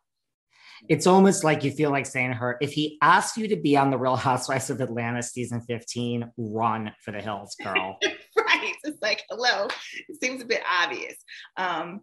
It's almost like you feel like saying to her, if he asked you to be on the Real Housewives of Atlanta season 15, run for the hills, girl. right. It's like, hello. It seems a bit obvious. Um,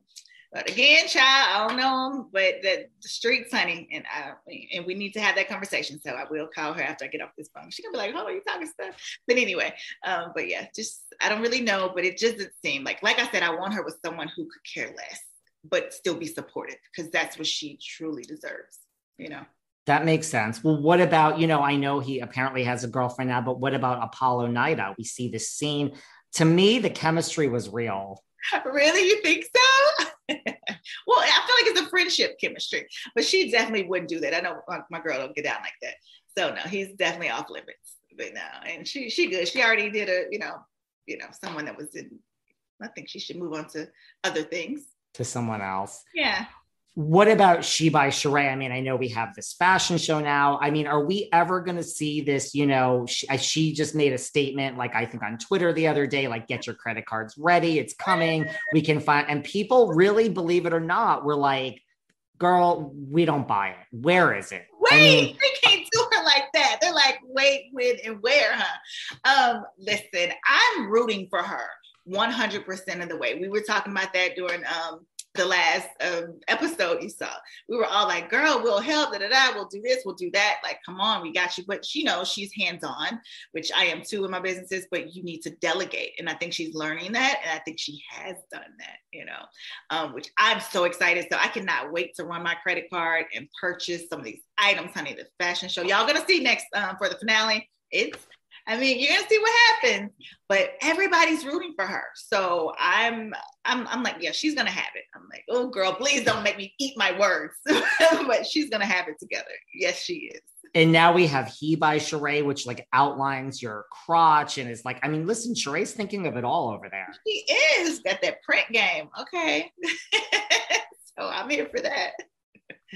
but again, child, I don't know him, but the, the streets, honey, and I and we need to have that conversation. So I will call her after I get off this phone. She gonna be like, "Oh, are you talking stuff?" But anyway, um, but yeah, just I don't really know, but it just doesn't seem like, like I said, I want her with someone who could care less, but still be supportive because that's what she truly deserves. You know. That makes sense. Well, what about, you know, I know he apparently has a girlfriend now, but what about Apollo Nida? We see this scene. To me, the chemistry was real. Really? You think so? well, I feel like it's a friendship chemistry, but she definitely wouldn't do that. I know my girl don't get down like that. So no, he's definitely off limits. But no, and she she good. She already did a you know you know someone that was in. I think she should move on to other things. To someone else. Yeah. What about She by Sheree? I mean, I know we have this fashion show now. I mean, are we ever going to see this? You know, she, she, just made a statement, like I think on Twitter the other day, like, get your credit cards ready. It's coming. We can find, and people really believe it or not, we're like, girl, we don't buy it. Where is it? Wait, I mean, they can't do her like that. They're like, wait, when, and where, huh? Um, listen, I'm rooting for her 100% of the way. We were talking about that during um the last um, episode you saw. We were all like, girl, we'll help, da, da, da, we'll do this, we'll do that. Like, come on, we got you. But she knows she's hands on, which I am too in my businesses, but you need to delegate. And I think she's learning that. And I think she has done that, you know, um, which I'm so excited. So I cannot wait to run my credit card and purchase some of these items, honey. The fashion show y'all gonna see next um, for the finale. It's I mean, you're gonna see what happens, but everybody's rooting for her. So I'm, I'm, I'm like, yeah, she's gonna have it. I'm like, oh girl, please don't make me eat my words, but she's gonna have it together. Yes, she is. And now we have He by Sheree, which like outlines your crotch and is like, I mean, listen, Sheree's thinking of it all over there. She is got that print game. Okay, so I'm here for that.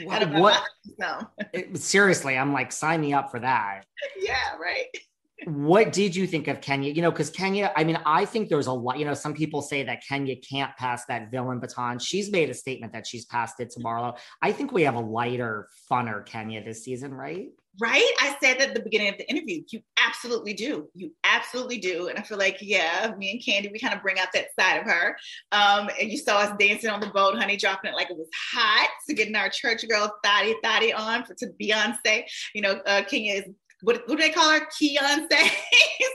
What? what no. seriously, I'm like, sign me up for that. Yeah, right what did you think of Kenya? You know, because Kenya, I mean, I think there's a lot, you know, some people say that Kenya can't pass that villain baton. She's made a statement that she's passed it to Marlo. I think we have a lighter, funner Kenya this season, right? Right. I said at the beginning of the interview, you absolutely do. You absolutely do. And I feel like, yeah, me and Kandi, we kind of bring out that side of her. Um, and you saw us dancing on the boat, honey, dropping it like it was hot. So getting our church girl Thotty Thotty on for to Beyonce. You know, uh, Kenya is what, what do they call her? Beyonce.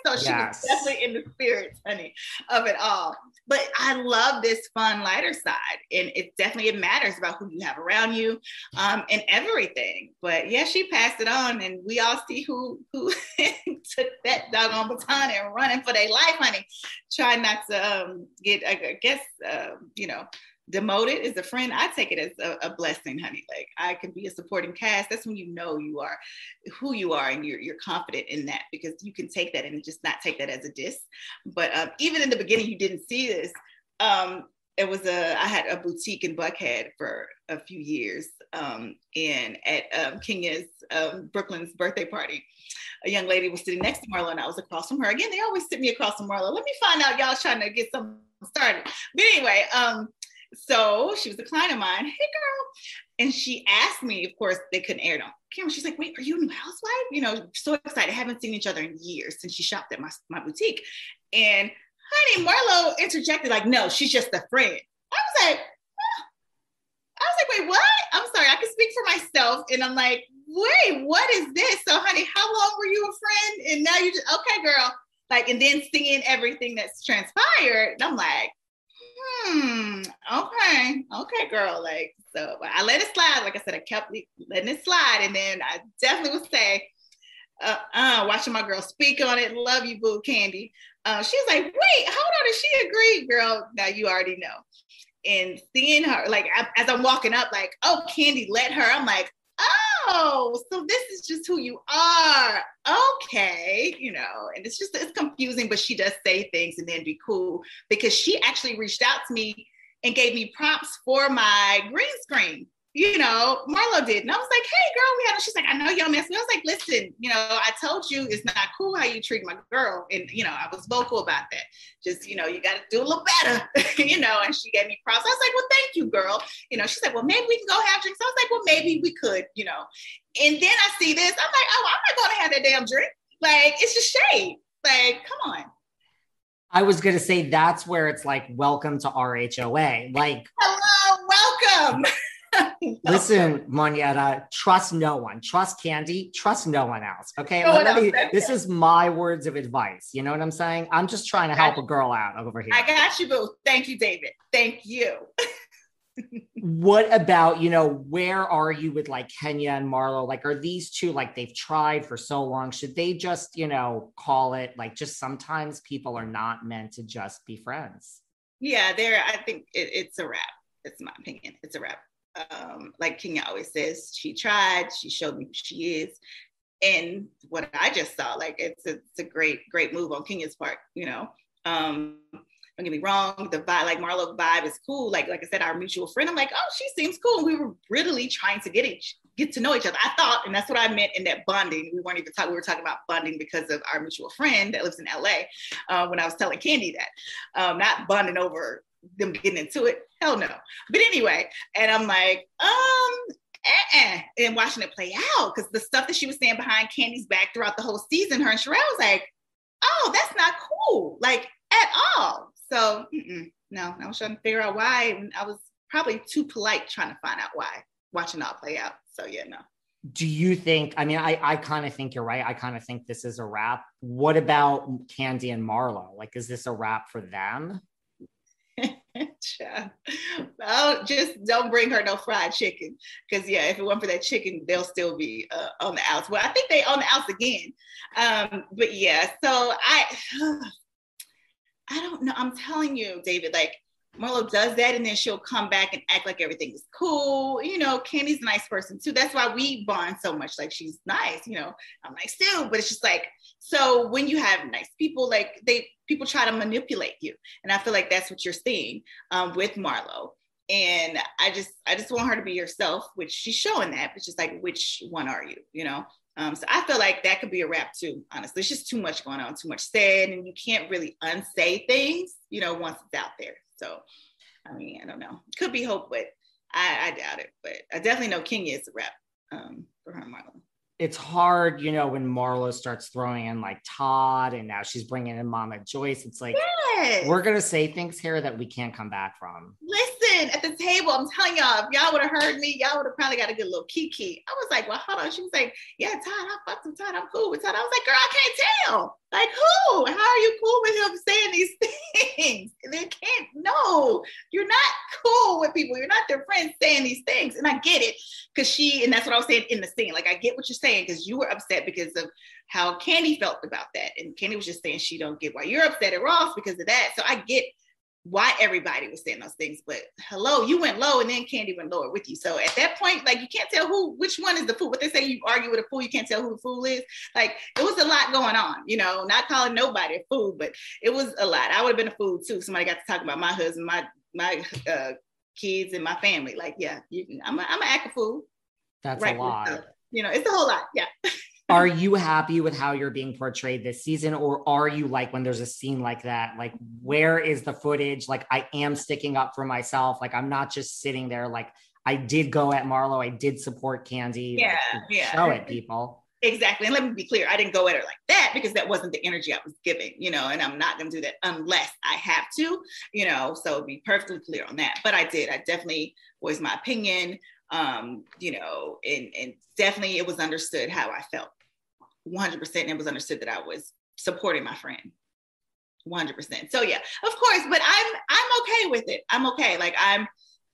so she yes. was definitely in the spirit, honey, of it all. But I love this fun, lighter side. And it definitely it matters about who you have around you um, and everything. But yeah, she passed it on and we all see who who took that doggone baton and running for their life, honey. Try not to um, get, I guess, uh, you know, demoted as a friend, I take it as a, a, blessing, honey. Like I can be a supporting cast. That's when you know you are who you are and you're you're confident in that because you can take that and just not take that as a diss. But um, even in the beginning, you didn't see this. Um, it was a I had a boutique in Buckhead for a few years, um, and at um, Kenya's um, Brooklyn's birthday party, a young lady was sitting next to Marlo, and I was across from her. Again, they always sit me across from Marlo. Let me find out y'all trying to get something started. But anyway, um, so she was a client of mine. Hey, girl. And she asked me, of course, they couldn't air it on camera. She's like, wait, are you a new housewife? You know, so excited. Haven't seen each other in years since she shopped at my, my boutique. And honey, Marlo interjected, like, no, she's just a friend. I was like, oh. I was like, wait, what? I'm sorry, I can speak for myself. And I'm like, wait, what is this? So, honey, how long were you a friend? And now you just, okay, girl. Like, and then seeing everything that's transpired, I'm like, hmm, okay, okay, girl. Like, so I let it slide. Like I said, I kept letting it slide. And then I definitely would say, uh, uh, watching my girl speak on it. Love you, boo, Kandi. Uh, she was like, wait, hold on. Did she agree, girl? Now you already know. and seeing her, like as I'm walking up, like, oh, Kandi, let her. I'm like, oh, Oh, so this is just who you are. Okay, you know, and it's just it's confusing, but she does say things and then be cool because she actually reached out to me and gave me prompts for my green screen you know, Marlo did. And I was like, hey, girl, we had, she's like, I know y'all me. I was like, listen, you know, I told you it's not cool how you treat my girl. And, you know, I was vocal about that. Just, you know, you got to do a little better, you know, and she gave me props. I was like, well, thank you, girl. You know, she's like, well, maybe we can go have drinks. I was like, well, maybe we could, you know. And then I see this. I'm like, oh, I'm not going to have that damn drink. Like, it's just shade. Like, come on. I was going to say that's where it's like, welcome to RHOA. Like, hello, welcome. Listen, Monyetta, trust no one. Trust Kandi. Trust no one else. Okay. No me, this is my words of advice. You know what I'm saying? I'm just trying to help a girl out over here. I got you, boo. Thank you, David. Thank you. what about, you know, where are you with like Kenya and Marlo? Like, are these two like they've tried for so long? Should they just, you know, call it like just sometimes people are not meant to just be friends? Yeah, there, I think it, it's a wrap. It's my opinion. It's a wrap um, like Kenya always says, she tried, she showed me who she is. And what I just saw, like it's a, it's a great, great move on Kenya's part, you know. Um, don't get me wrong, the vibe, like Marlo vibe is cool. Like, like I said, our mutual friend, I'm like, oh, she seems cool. We were really trying to get each get to know each other. I thought, and that's what I meant in that bonding. We weren't even talking, we were talking about bonding because of our mutual friend that lives in LA. Uh, when I was telling Kandi that, um, not bonding over them getting into it. Hell no. But anyway, and I'm like, um, uh-uh, and watching it play out because the stuff that she was saying behind Kandi's back throughout the whole season, her and Sherelle was like, oh, that's not cool, like at all. So no, I was trying to figure out why, I was probably too polite trying to find out why, watching it all play out. So yeah, no. Do you think? I mean, I I kind of think you're right. I kind of think this is a wrap. What about Kandi and Marlo? Like, is this a wrap for them? Well, just don't bring her no fried chicken. Because, yeah, if it weren't for that chicken, they'll still be uh, on the outs. Well, I think they on the outs again. Um, but yeah, so I, I don't know. I'm telling you, David, like, Marlo does that and then she'll come back and act like everything is cool. You know, Kandi's a nice person too. That's why we bond so much. Like she's nice, you know, I'm nice too. But it's just like, so when you have nice people, like they people try to manipulate you. And I feel like that's what you're seeing um, with Marlo. And I just I just want her to be herself, which she's showing that, but just like which one are you, you know? Um, so I feel like that could be a wrap too, honestly. It's just too much going on, too much said, and you can't really unsay things, you know, once it's out there. So, I mean, I don't know. Could be hope, but I, I doubt it. But I definitely know Kenya is a rep um, for her and Marlo. It's hard, you know, when Marlo starts throwing in like Todd and now she's bringing in Mama Joyce. It's like, yes. we're going to say things here that we can't come back from. Listen, at the table, I'm telling y'all, if y'all would have heard me, y'all would have probably got a good little kiki. I was like, well, hold on. She was like, yeah, Todd, I fucked with Todd. I'm cool with Todd. I was like, girl, I can't tell. Like who? How are you cool with him saying these things? They can't. No, you're not cool with people. You're not their friends saying these things. And I get it because she, and that's what I was saying in the scene. Like I get what you're saying because you were upset because of how Kandi felt about that, and Kandi was just saying she don't get why you're upset at Ross because of that. So I get why everybody was saying those things. But hello, you went low and then Kandi went lower with you. So at that point, like you can't tell who which one is the fool. What they say, you argue with a fool, you can't tell who the fool is. Like it was a lot going on, you know, not calling nobody a fool, but it was a lot. I would have been a fool too. Somebody got to talk about my husband, my my uh, kids, and my family. Like, yeah, you, I'm a, I'm an act a fool. That's right, a lot. You know, it's a whole lot. Yeah. are you happy with how you're being portrayed this season or are you like when there's a scene like that like where is the footage? Like i am sticking up for myself. Like i'm not just sitting there like i did go at marlo i did support kandi yeah like, yeah. show it people. Exactly and let me be clear i didn't go at her like that because that wasn't the energy i was giving you know and i'm not going to do that unless i have to you know so be perfectly clear on that but i did i definitely was my opinion um, you know, and, and definitely it was understood how I felt. 100% it was understood that I was supporting my friend 100%. So yeah, of course, but I'm I'm okay with it. I'm okay. Like I'm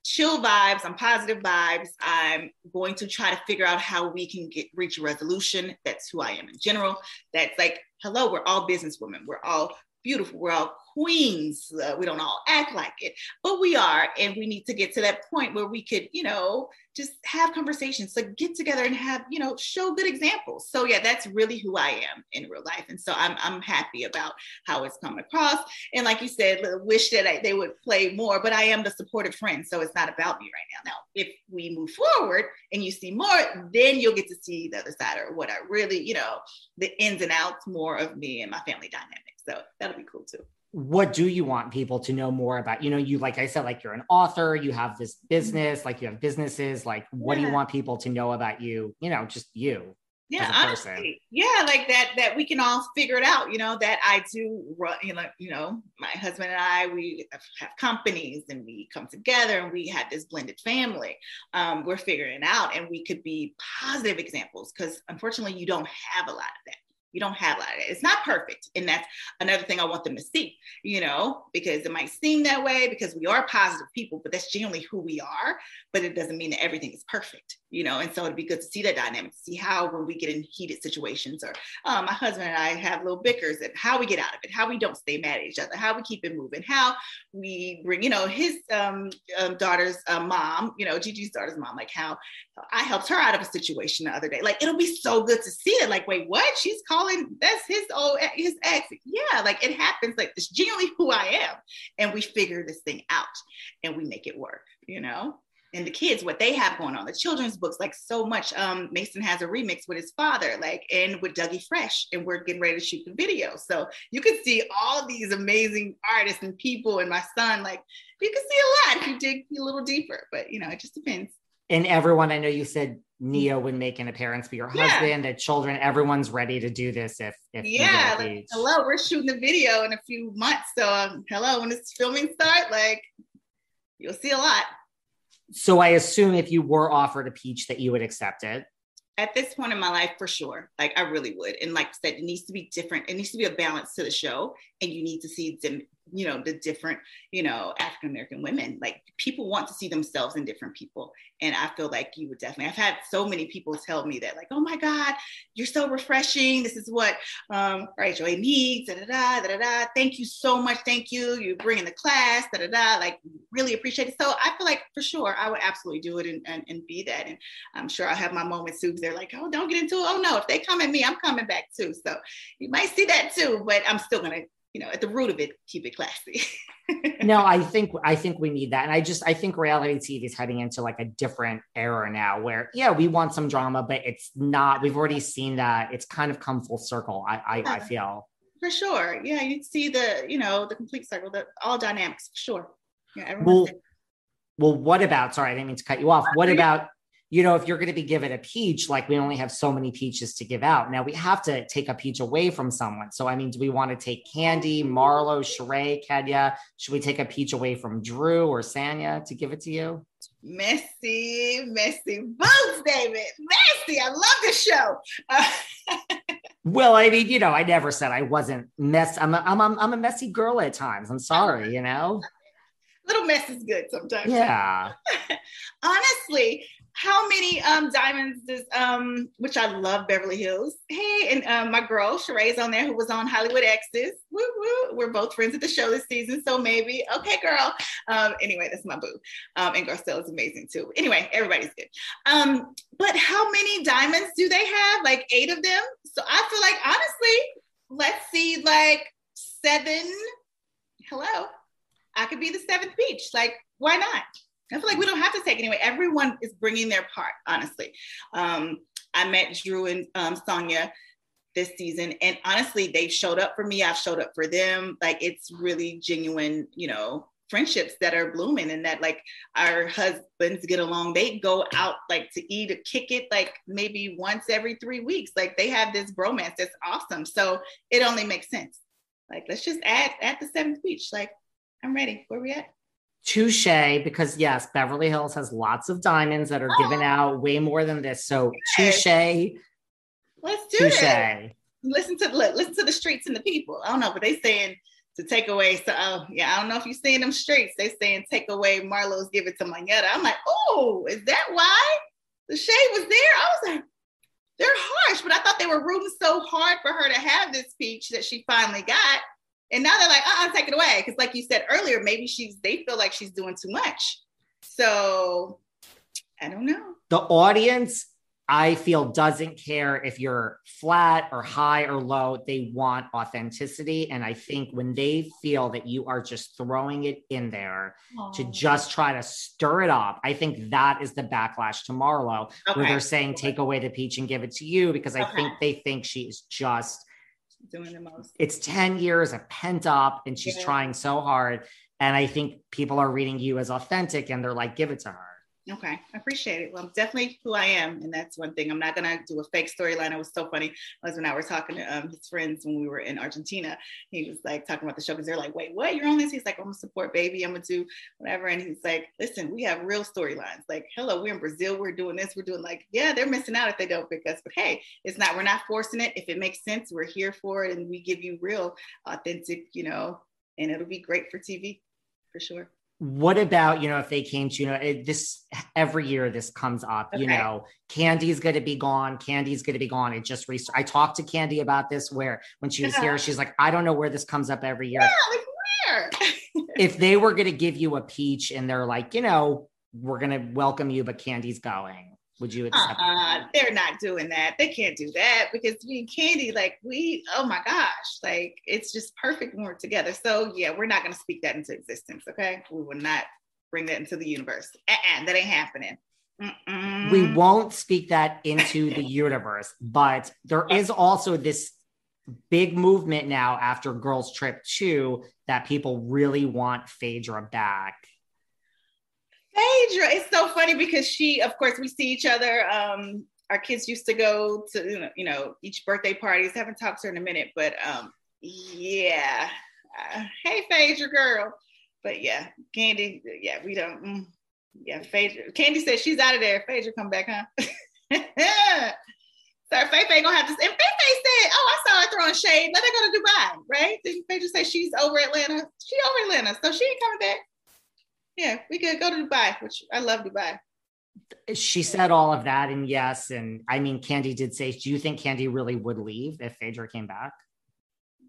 chill vibes, I'm positive vibes. I'm going to try to figure out how we can get reach a resolution. That's who I am in general. That's like, hello, we're all businesswomen. We're all beautiful. We're all queens. Uh, we don't all act like it, but we are. And we need to get to that point where we could, you know, just have conversations, like get together and have, you know, show good examples. So yeah, that's really who I am in real life. And so I'm, I'm happy about how it's come across. And like you said, wish that I, they would play more, but I am the supportive friend. So it's not about me right now. Now, if we move forward and you see more, then you'll get to see the other side or what I really, you know, the ins and outs more of me and my family dynamic. So that'll be cool too. What do you want people to know more about? You know you like i said like you're an author you have this business like you have businesses like what yeah. do you want people to know about you? You know just you yeah honestly, yeah like that that we can all figure it out you know that i do run you know you know my husband and i we have companies and we come together and we have this blended family. Um, we're figuring it out and we could be positive examples because unfortunately you don't have a lot of that you don't have that. It's not perfect. And that's another thing I want them to see, you know, because it might seem that way because we are positive people, but that's generally who we are. But it doesn't mean that everything is perfect, you know. And so it'd be good to see that dynamic, see how when we get in heated situations or um, my husband and I have little bickers and how we get out of it, how we don't stay mad at each other, how we keep it moving, how we bring, you know, his um, um, daughter's uh, mom, you know, Gigi's daughter's mom, like how I helped her out of a situation the other day. Like it'll be so good to see it. Like, wait, what? She's calling that's his old his ex. Yeah, like it happens. Like it's genuinely who I am, and we figure this thing out and we make it work. You know. And the kids, what they have going on, the children's books, like so much. Um, Mason has a remix with his father, like, and with Dougie Fresh, and we're getting ready to shoot the video. So you can see all these amazing artists and people, and my son, like, you can see a lot if you dig a little deeper. But you know, it just depends and everyone i know you said Ne-Yo would make an appearance for your yeah. husband the children everyone's ready to do this if, if yeah like, hello we're shooting the video in a few months so um, hello when it's filming start like you'll see a lot so i assume if you were offered a peach that you would accept it? At this point in my life for sure. Like i really would. And like i said it needs to be different. It needs to be a balance to the show and you need to see them you know the different you know african american women like people want to see themselves in different people. And i feel like you would definitely i've had so many people tell me that like oh my god you're so refreshing. This is what um RHOA needs da, da, da, da, da, thank you so much. Thank you. You're bringing the class da, da, da, like really appreciate it. So i feel like for sure i would absolutely do it and, and, and be that. And i'm sure i'll have my moments too they're like oh don't get into it. Oh no if they come at me i'm coming back too. So you might see that too but i'm still gonna you know, at the root of it, keep it classy. no, I think I think we need that. And I just I think reality TV is heading into like a different era now where yeah, we want some drama, but it's not, we've already seen that. It's kind of come full circle, I I, yeah, I feel. For sure. Yeah, you see the, you know, the complete circle, the all dynamics, for sure. Yeah, well, well, what about sorry, I didn't mean to cut you off. What about you know, if you're going to be given a peach, like we only have so many peaches to give out. Now we have to take a peach away from someone. So, I mean, do we want to take Kandi, Marlo, Sheree, Kenya? Should we take a peach away from Drew or Sanya to give it to you? Messy, messy both, David. Messy. I love the show. Uh- well, I mean, you know, I never said I wasn't mess. I'm a, I'm, a, I'm a messy girl at times. I'm sorry, you know. Little mess is good sometimes. Yeah. Honestly, how many um diamonds does um which I love Beverly Hills. Hey, and um, my girl Sheree's on there who was on Hollywood Exes. Woo woo. We're both friends at the show this season, so maybe. Okay, girl. Um, anyway, that's my boo. Um, and Garcelle is amazing too. Anyway, everybody's good. Um, but how many diamonds do they have? Like eight of them. So I feel like honestly, let's see, like seven. Hello. I could be the seventh peach. Like, why not? I feel like we don't have to take anyway. Everyone is bringing their part, honestly. Um, I met Drew and um, Sanya this season, and honestly, they've showed up for me. I've showed up for them. Like it's really genuine, you know, friendships that are blooming, and that like our husbands get along. They go out like to eat or kick it like maybe once every three weeks. Like they have this bromance that's awesome. So it only makes sense. Like let's just add at the seventh beach. Like I'm ready. Where are we at? Touche because yes beverly hills has lots of diamonds that are oh. given out way more than this. So touche. Let's do touche. it. Listen to look, listen to the streets and the people. I don't know but they saying to take away so oh yeah i don't know if you're seeing them streets. They saying take away marlo's give it to Monyetta. i'm like oh is that why the shade was there? I was like they're harsh but i thought they were rooting so hard for her to have this speech that she finally got And now they're like, uh-uh, take it away. Because like you said earlier, maybe she's they feel like she's doing too much. So I don't know. The audience, I feel, doesn't care if you're flat or high or low. They want authenticity. And I think when they feel that you are just throwing it in there to just try to stir it up, I think that is the backlash to Marlo, where they're saying, take away the peach and give it to you, because I Okay. think they think she is just doing the most. it's 10 years of pent up and she's Yeah. trying so hard. And I think people are reading you as authentic and they're like, give it to her. Okay, I appreciate it. Well, I'm definitely who I am, and that's one thing. I'm not gonna do a fake storyline. It was so funny. My husband and I were talking to um, his friends when we were in Argentina. He was like talking about the show because they're like, "Wait, what? You're on this?" He's like, "I'm gonna support baby. I'm gonna do whatever." And he's like, "Listen, we have real storylines. Like, hello, we're in Brazil. We're doing this. We're doing like, yeah, they're missing out if they don't pick us. But hey, it's not. We're not forcing it. If it makes sense, we're here for it, and we give you real, authentic, you know, and it'll be great for TV for sure." What about, you know, if they came to, you know, it, this every year this comes up, you know, Kandi's going to be gone. Kandi's going to be gone. It just, I talked to Kandi about this where when she was Yeah. here, she's like, I don't know where this comes up every year. Yeah, like where? If they were going to give you a peach and they're like, you know, we're going to welcome you, but Kandi's going, would you accept? uh-uh, they're not doing that. They can't do that because me and Kandi, like we, oh my gosh, like it's just perfect when we're together. So yeah, we're not gonna speak that into existence. Okay, we will not bring that into the universe. Uh-uh, that ain't happening. Mm-mm. we won't speak that into the universe, but there is also this big movement now after Girls Trip 2 that people really want Phaedra back. Phaedra, it's so funny because she, of course, we see each other. Um, our kids used to go to, you know, each birthday parties. Haven't talked to her in a minute, but um, yeah. Uh, hey, Phaedra girl. But yeah, Kandi, yeah, we don't. Mm, yeah, Phaedra. Kandi said she's out of there. Phaedra come back, huh? Faye Faye gonna have to. And Faye said, "Oh, I saw her throwing shade. Let her go to Dubai, right?" Didn't say she's over Atlanta? She over Atlanta, so she ain't coming back. Yeah, we could go to Dubai, which I love Dubai. She said all of that, and yes. And I mean, Kandi did say, Do you think Kandi really would leave if Phaedra came back?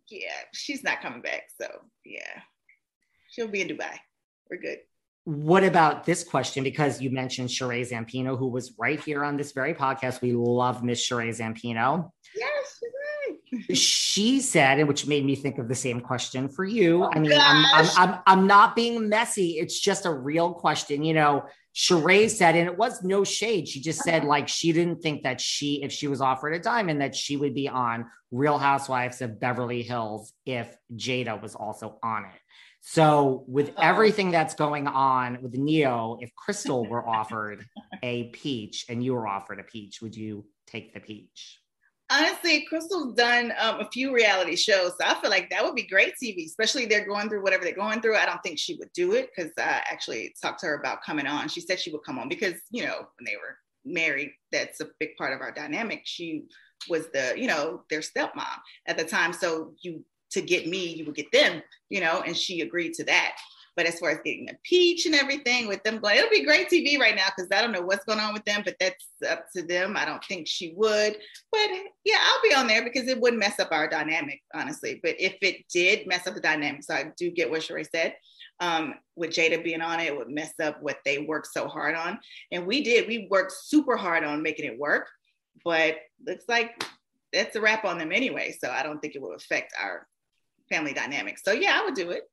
Yeah, she's not coming back. So yeah, she'll be in Dubai. We're good. What about this question? Because you mentioned Sheree Zampino, who was right here on this very podcast. We love Miss Sheree Zampino. Yes, right. She said, and which made me think of the same question for you. Oh, I mean, I'm, I'm. I'm, I'm not being messy. It's just a real question. You know, Sheree said, and it was no shade. She just said, uh-huh. like, she didn't think that she, if she was offered a diamond, that she would be on Real Housewives of Beverly Hills if Jada was also on it. So, with everything that's going on with Ne-Yo, if Crystal were offered a peach and you were offered a peach, would you take the peach? Honestly, Crystal's done um, a few reality shows, so I feel like that would be great TV. Especially they're going through whatever they're going through. I don't think she would do it because I actually talked to her about coming on. She said she would come on because you know when they were married, that's a big part of our dynamic. She was the you know their stepmom at the time, so you to get me, you would get them, you know, and she agreed to that. But as far as getting the peach and everything with them going, it'll be great TV right now because I don't know what's going on with them, but that's up to them. I don't think she would. But yeah, I'll be on there because it wouldn't mess up our dynamic, honestly. But if it did mess up the dynamic, so I do get what Sheree said. Um, with Jada being on it, it would mess up what they worked so hard on. And we did, we worked super hard on making it work, but looks like that's a wrap on them anyway. So I don't think it will affect our family dynamics. So yeah, I would do it.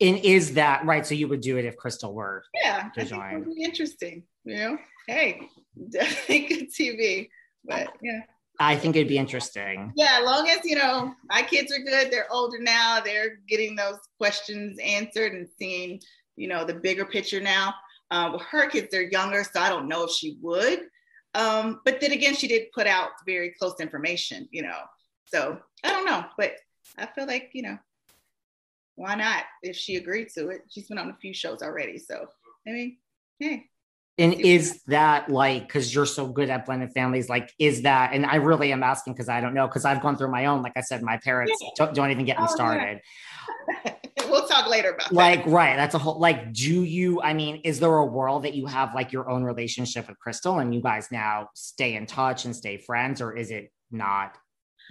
And is that right? So you would do it if Crystal were Yeah, I think would be interesting. You know, hey, definitely good TV. But yeah, I think it'd be interesting. yeah, as long as you know my kids are good, they're older now, they're getting those questions answered and seeing, you know, the bigger picture now. Uh, well, her kids are younger, so I don't know if she would. Um, but then again, she did put out very close information, you know. So I don't know, but I feel like you know, why not? If she agreed to it, she's been on a few shows already, so I mean, hey. And is that like because you're so good at blended families? Like, is that? And I really am asking because I don't know because I've gone through my own. Like I said, my parents Yeah. don't, don't even get me Oh, yeah. started. we'll talk later about Like, that. right? That's a whole. Like, do you? I mean, is there a world that you have like your own relationship with Crystal and you guys now stay in touch and stay friends, or is it not?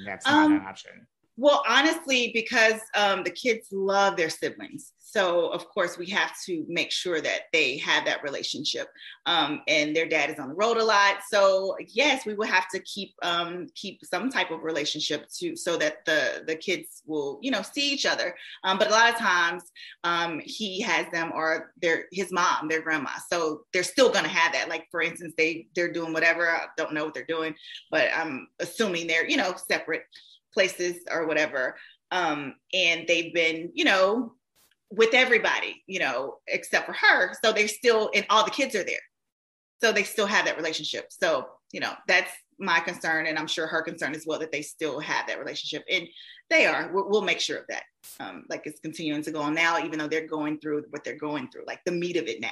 That's not Um, an option. Well, honestly, because um, the kids love their siblings. So, of course, we have to make sure that they have that relationship. Um, and their dad is on the road a lot. So, yes, we will have to keep um, keep some type of relationship to so that the the kids will, you know, see each other. Um, but a lot of times, um, he has them or their his mom, their grandma. So they're still going to have that. Like for instance, they they're doing whatever. I don't know what they're doing, but I'm assuming they're you know separate places or whatever. Um, and they've been, you know, with everybody, you know, except for her. So they're still, and all the kids are there. So they still have that relationship. So, you know, that's my concern. And I'm sure her concern as well that they still have that relationship. And they are. We'll, we'll make sure of that. Um, like it's continuing to go on now, even though they're going through what they're going through, like the meat of it now.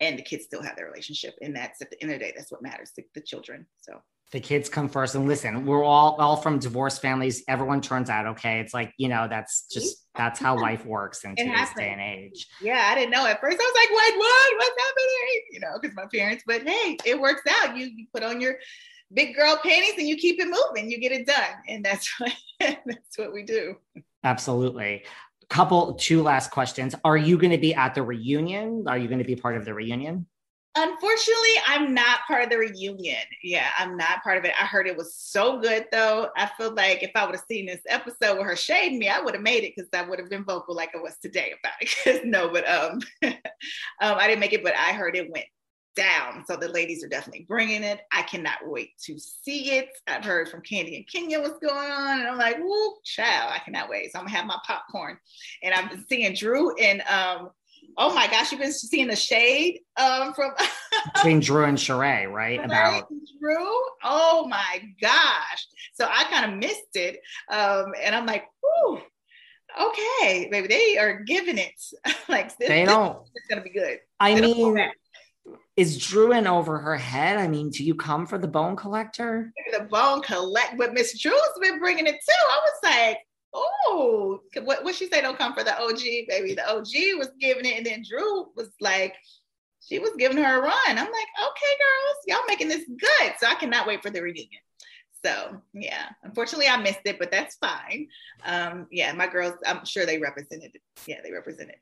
And the kids still have their relationship. And that's at the end of the day, that's what matters to the children. So the kids come first. And listen we're all all from divorced families. Everyone turns out okay. It's like you know that's just that's how life works in today's day and age. Yeah i didn't know at first. I was like wait what? What's happening? You know because my parents but hey it works out. You, you put on your big girl panties and you keep it moving. You get it done. And that's what that's what we do. Absolutely. Couple two last questions. Are you going to be at the reunion? Are you going to be part of the reunion Unfortunately, I'm not part of the reunion. Yeah, I'm not part of it. I heard it was so good though. I feel like if I would have seen this episode with her shading me, I would have made it because I would have been vocal like I was today about it. No, but um, um, I didn't make it, but I heard it went down. So the ladies are definitely bringing it. I cannot wait to see it. I've heard from Kandi and Kenya what's going on, and I'm like, whoa, child, I cannot wait. So I'm gonna have my popcorn, and I've been seeing Drew and um oh my gosh, you've been seeing the shade um, from between Drew and Sheree, right? About Drew. Oh my gosh. So I kind of missed it. Um, and I'm like, whew, okay, maybe they are giving it. like this, they don't it's gonna be good. I they mean is Drew in over her head? I mean, do you come for the bone collector? The bone collect, but Miss Drew's been bringing it too. I was like, oh, what what she say? Don't come for the OG, baby. The OG was giving it, and then Drew was like, she was giving her a run. I'm like, okay, girls, y'all making this good. So I cannot wait for the reunion. So yeah, unfortunately I missed it, but that's fine. Um, yeah, my girls, I'm sure they represented. Yeah, they represented.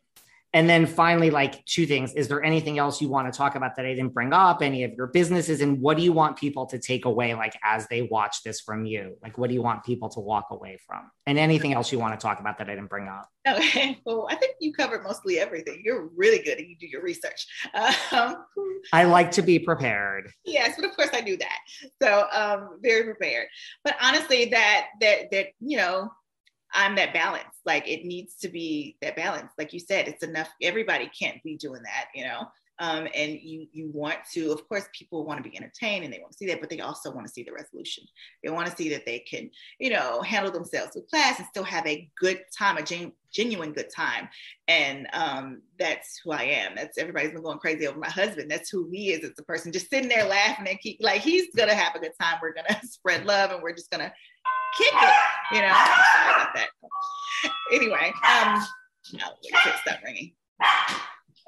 And then finally, like two things. Is there anything else you want to talk about that I didn't bring up? Any of your businesses? And what do you want people to take away, like as they watch this from you? Like, what do you want people to walk away from? And anything else you want to talk about that I didn't bring up? Okay. Well, I think you covered mostly everything. You're really good and you do your research. Um, I like to be prepared. Yes, but of course I do that. So um, very prepared. But honestly, that that that you know I'm that balance. Like it needs to be that balance. Like you said, it's enough. Everybody can't be doing that, you know. Um, and you you want to, of course, people want to be entertained and they want to see that, but they also want to see the resolution. They want to see that they can, you know, handle themselves with class and still have a good time, a gen- genuine good time. And um, that's who I am. That's everybody's been going crazy over my husband. That's who he is. It's a person just sitting there laughing and keep like he's gonna have a good time. We're gonna spread love and we're just gonna kick it. You know, sorry about that. Anyway, um, no, stop ringing.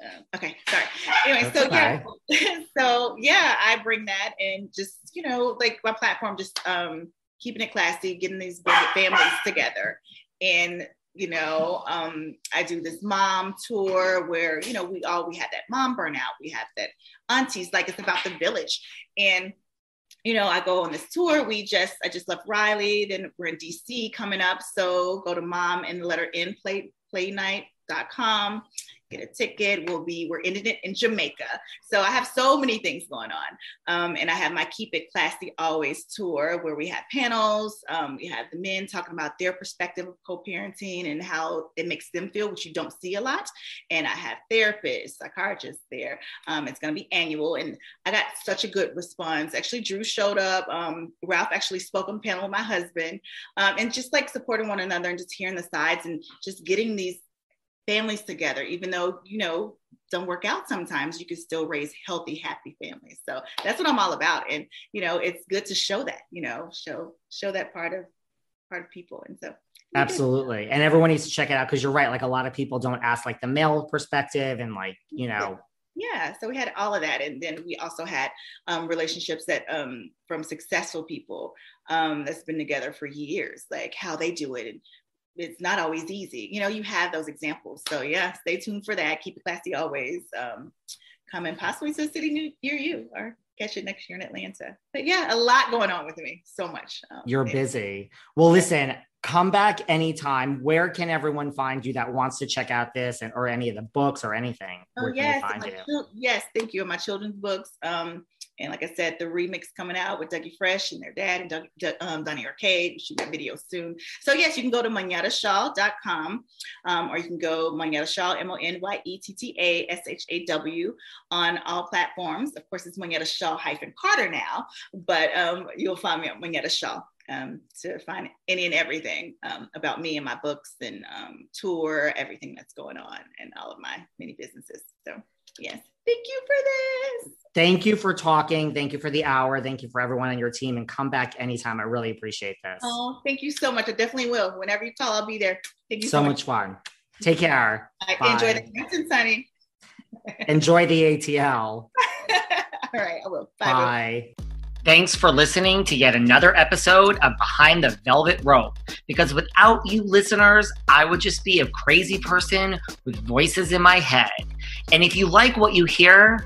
Uh, okay, sorry. Anyway, That's so yeah, so yeah, I bring that and just you know, like my platform, just um, keeping it classy, getting these families together, and you know, um, I do this mom tour where you know we all we had that mom burnout, we have that aunties, like it's about the village, and you know, I go on this tour. We just, I just left Raleigh. Then we're in DC coming up. So go to mom and let letter N play, playnight.com get a ticket. We'll be, we're ending it in Jamaica. So I have so many things going on. Um, and I have my Keep It Classy Always tour where we have panels. Um, we have the men talking about their perspective of co-parenting and how it makes them feel, which you don't see a lot. And I have therapists, psychiatrists there. Um, it's going to be annual. And I got such a good response. Actually, Drew showed up. Um, Ralph actually spoke on panel with my husband um, and just like supporting one another and just hearing the sides and just getting these families together, even though, you know, don't work out sometimes, you can still raise healthy, happy families. So that's what I'm all about. And, you know, it's good to show that, you know, show, show that part of, part of people. And so. Absolutely. And everyone needs to check it out because you're right. Like a lot of people don't ask like the male perspective and like, you know, yeah so we had all of that and then we also had um, relationships that um, from successful people um, that's been together for years like how they do it and it's not always easy you know you have those examples so yeah stay tuned for that keep it classy always um, come and possibly to a city near you or catch it next year in Atlanta. But yeah, a lot going on with me. So much. Um, You're busy. Well, listen, come back anytime. Where can everyone find you that wants to check out this and or any of the books or anything? Oh, yes, yes, thank you. My children's books. Um, and like I said, the remix coming out with Dougie Fresh and their dad and Doug, um, Donnie Arcade. We shoot that video soon. So yes, you can go to monyettaShaw.com um, or you can go Monyetta Shaw, M-O-N-Y-E-T-T-A-S-H-A-W on all platforms. Of course, it's Monyetta Shaw hyphen Carter now, but um, you'll find me at Monyetta Shaw um, to find any and everything um, about me and my books and um, tour, everything that's going on and all of my many businesses. So yes, thank you for this. Thank you for talking. Thank you for the hour. Thank you for everyone on your team and come back anytime. I really appreciate this. Oh, thank you so much. I definitely will. Whenever you call, I'll be there. Thank you so, so much. much fun. Take care. I Bye. enjoy the Hampton, Sunny. enjoy the ATL. All right, I will. Bye. Bye. Thanks for listening to yet another episode of Behind the Velvet Rope. Because without you listeners, I would just be a crazy person with voices in my head. And if you like what you hear,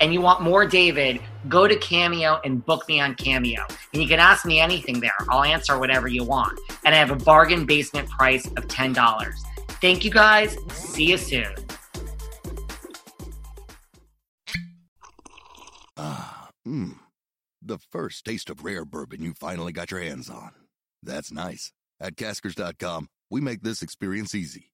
and you want more David, go to Cameo and book me on Cameo. And you can ask me anything there. I'll answer whatever you want. And I have a bargain basement price of $10. Thank you guys. See you soon. Ah, mmm. The first taste of rare bourbon you finally got your hands on. That's nice. At caskers.com, we make this experience easy.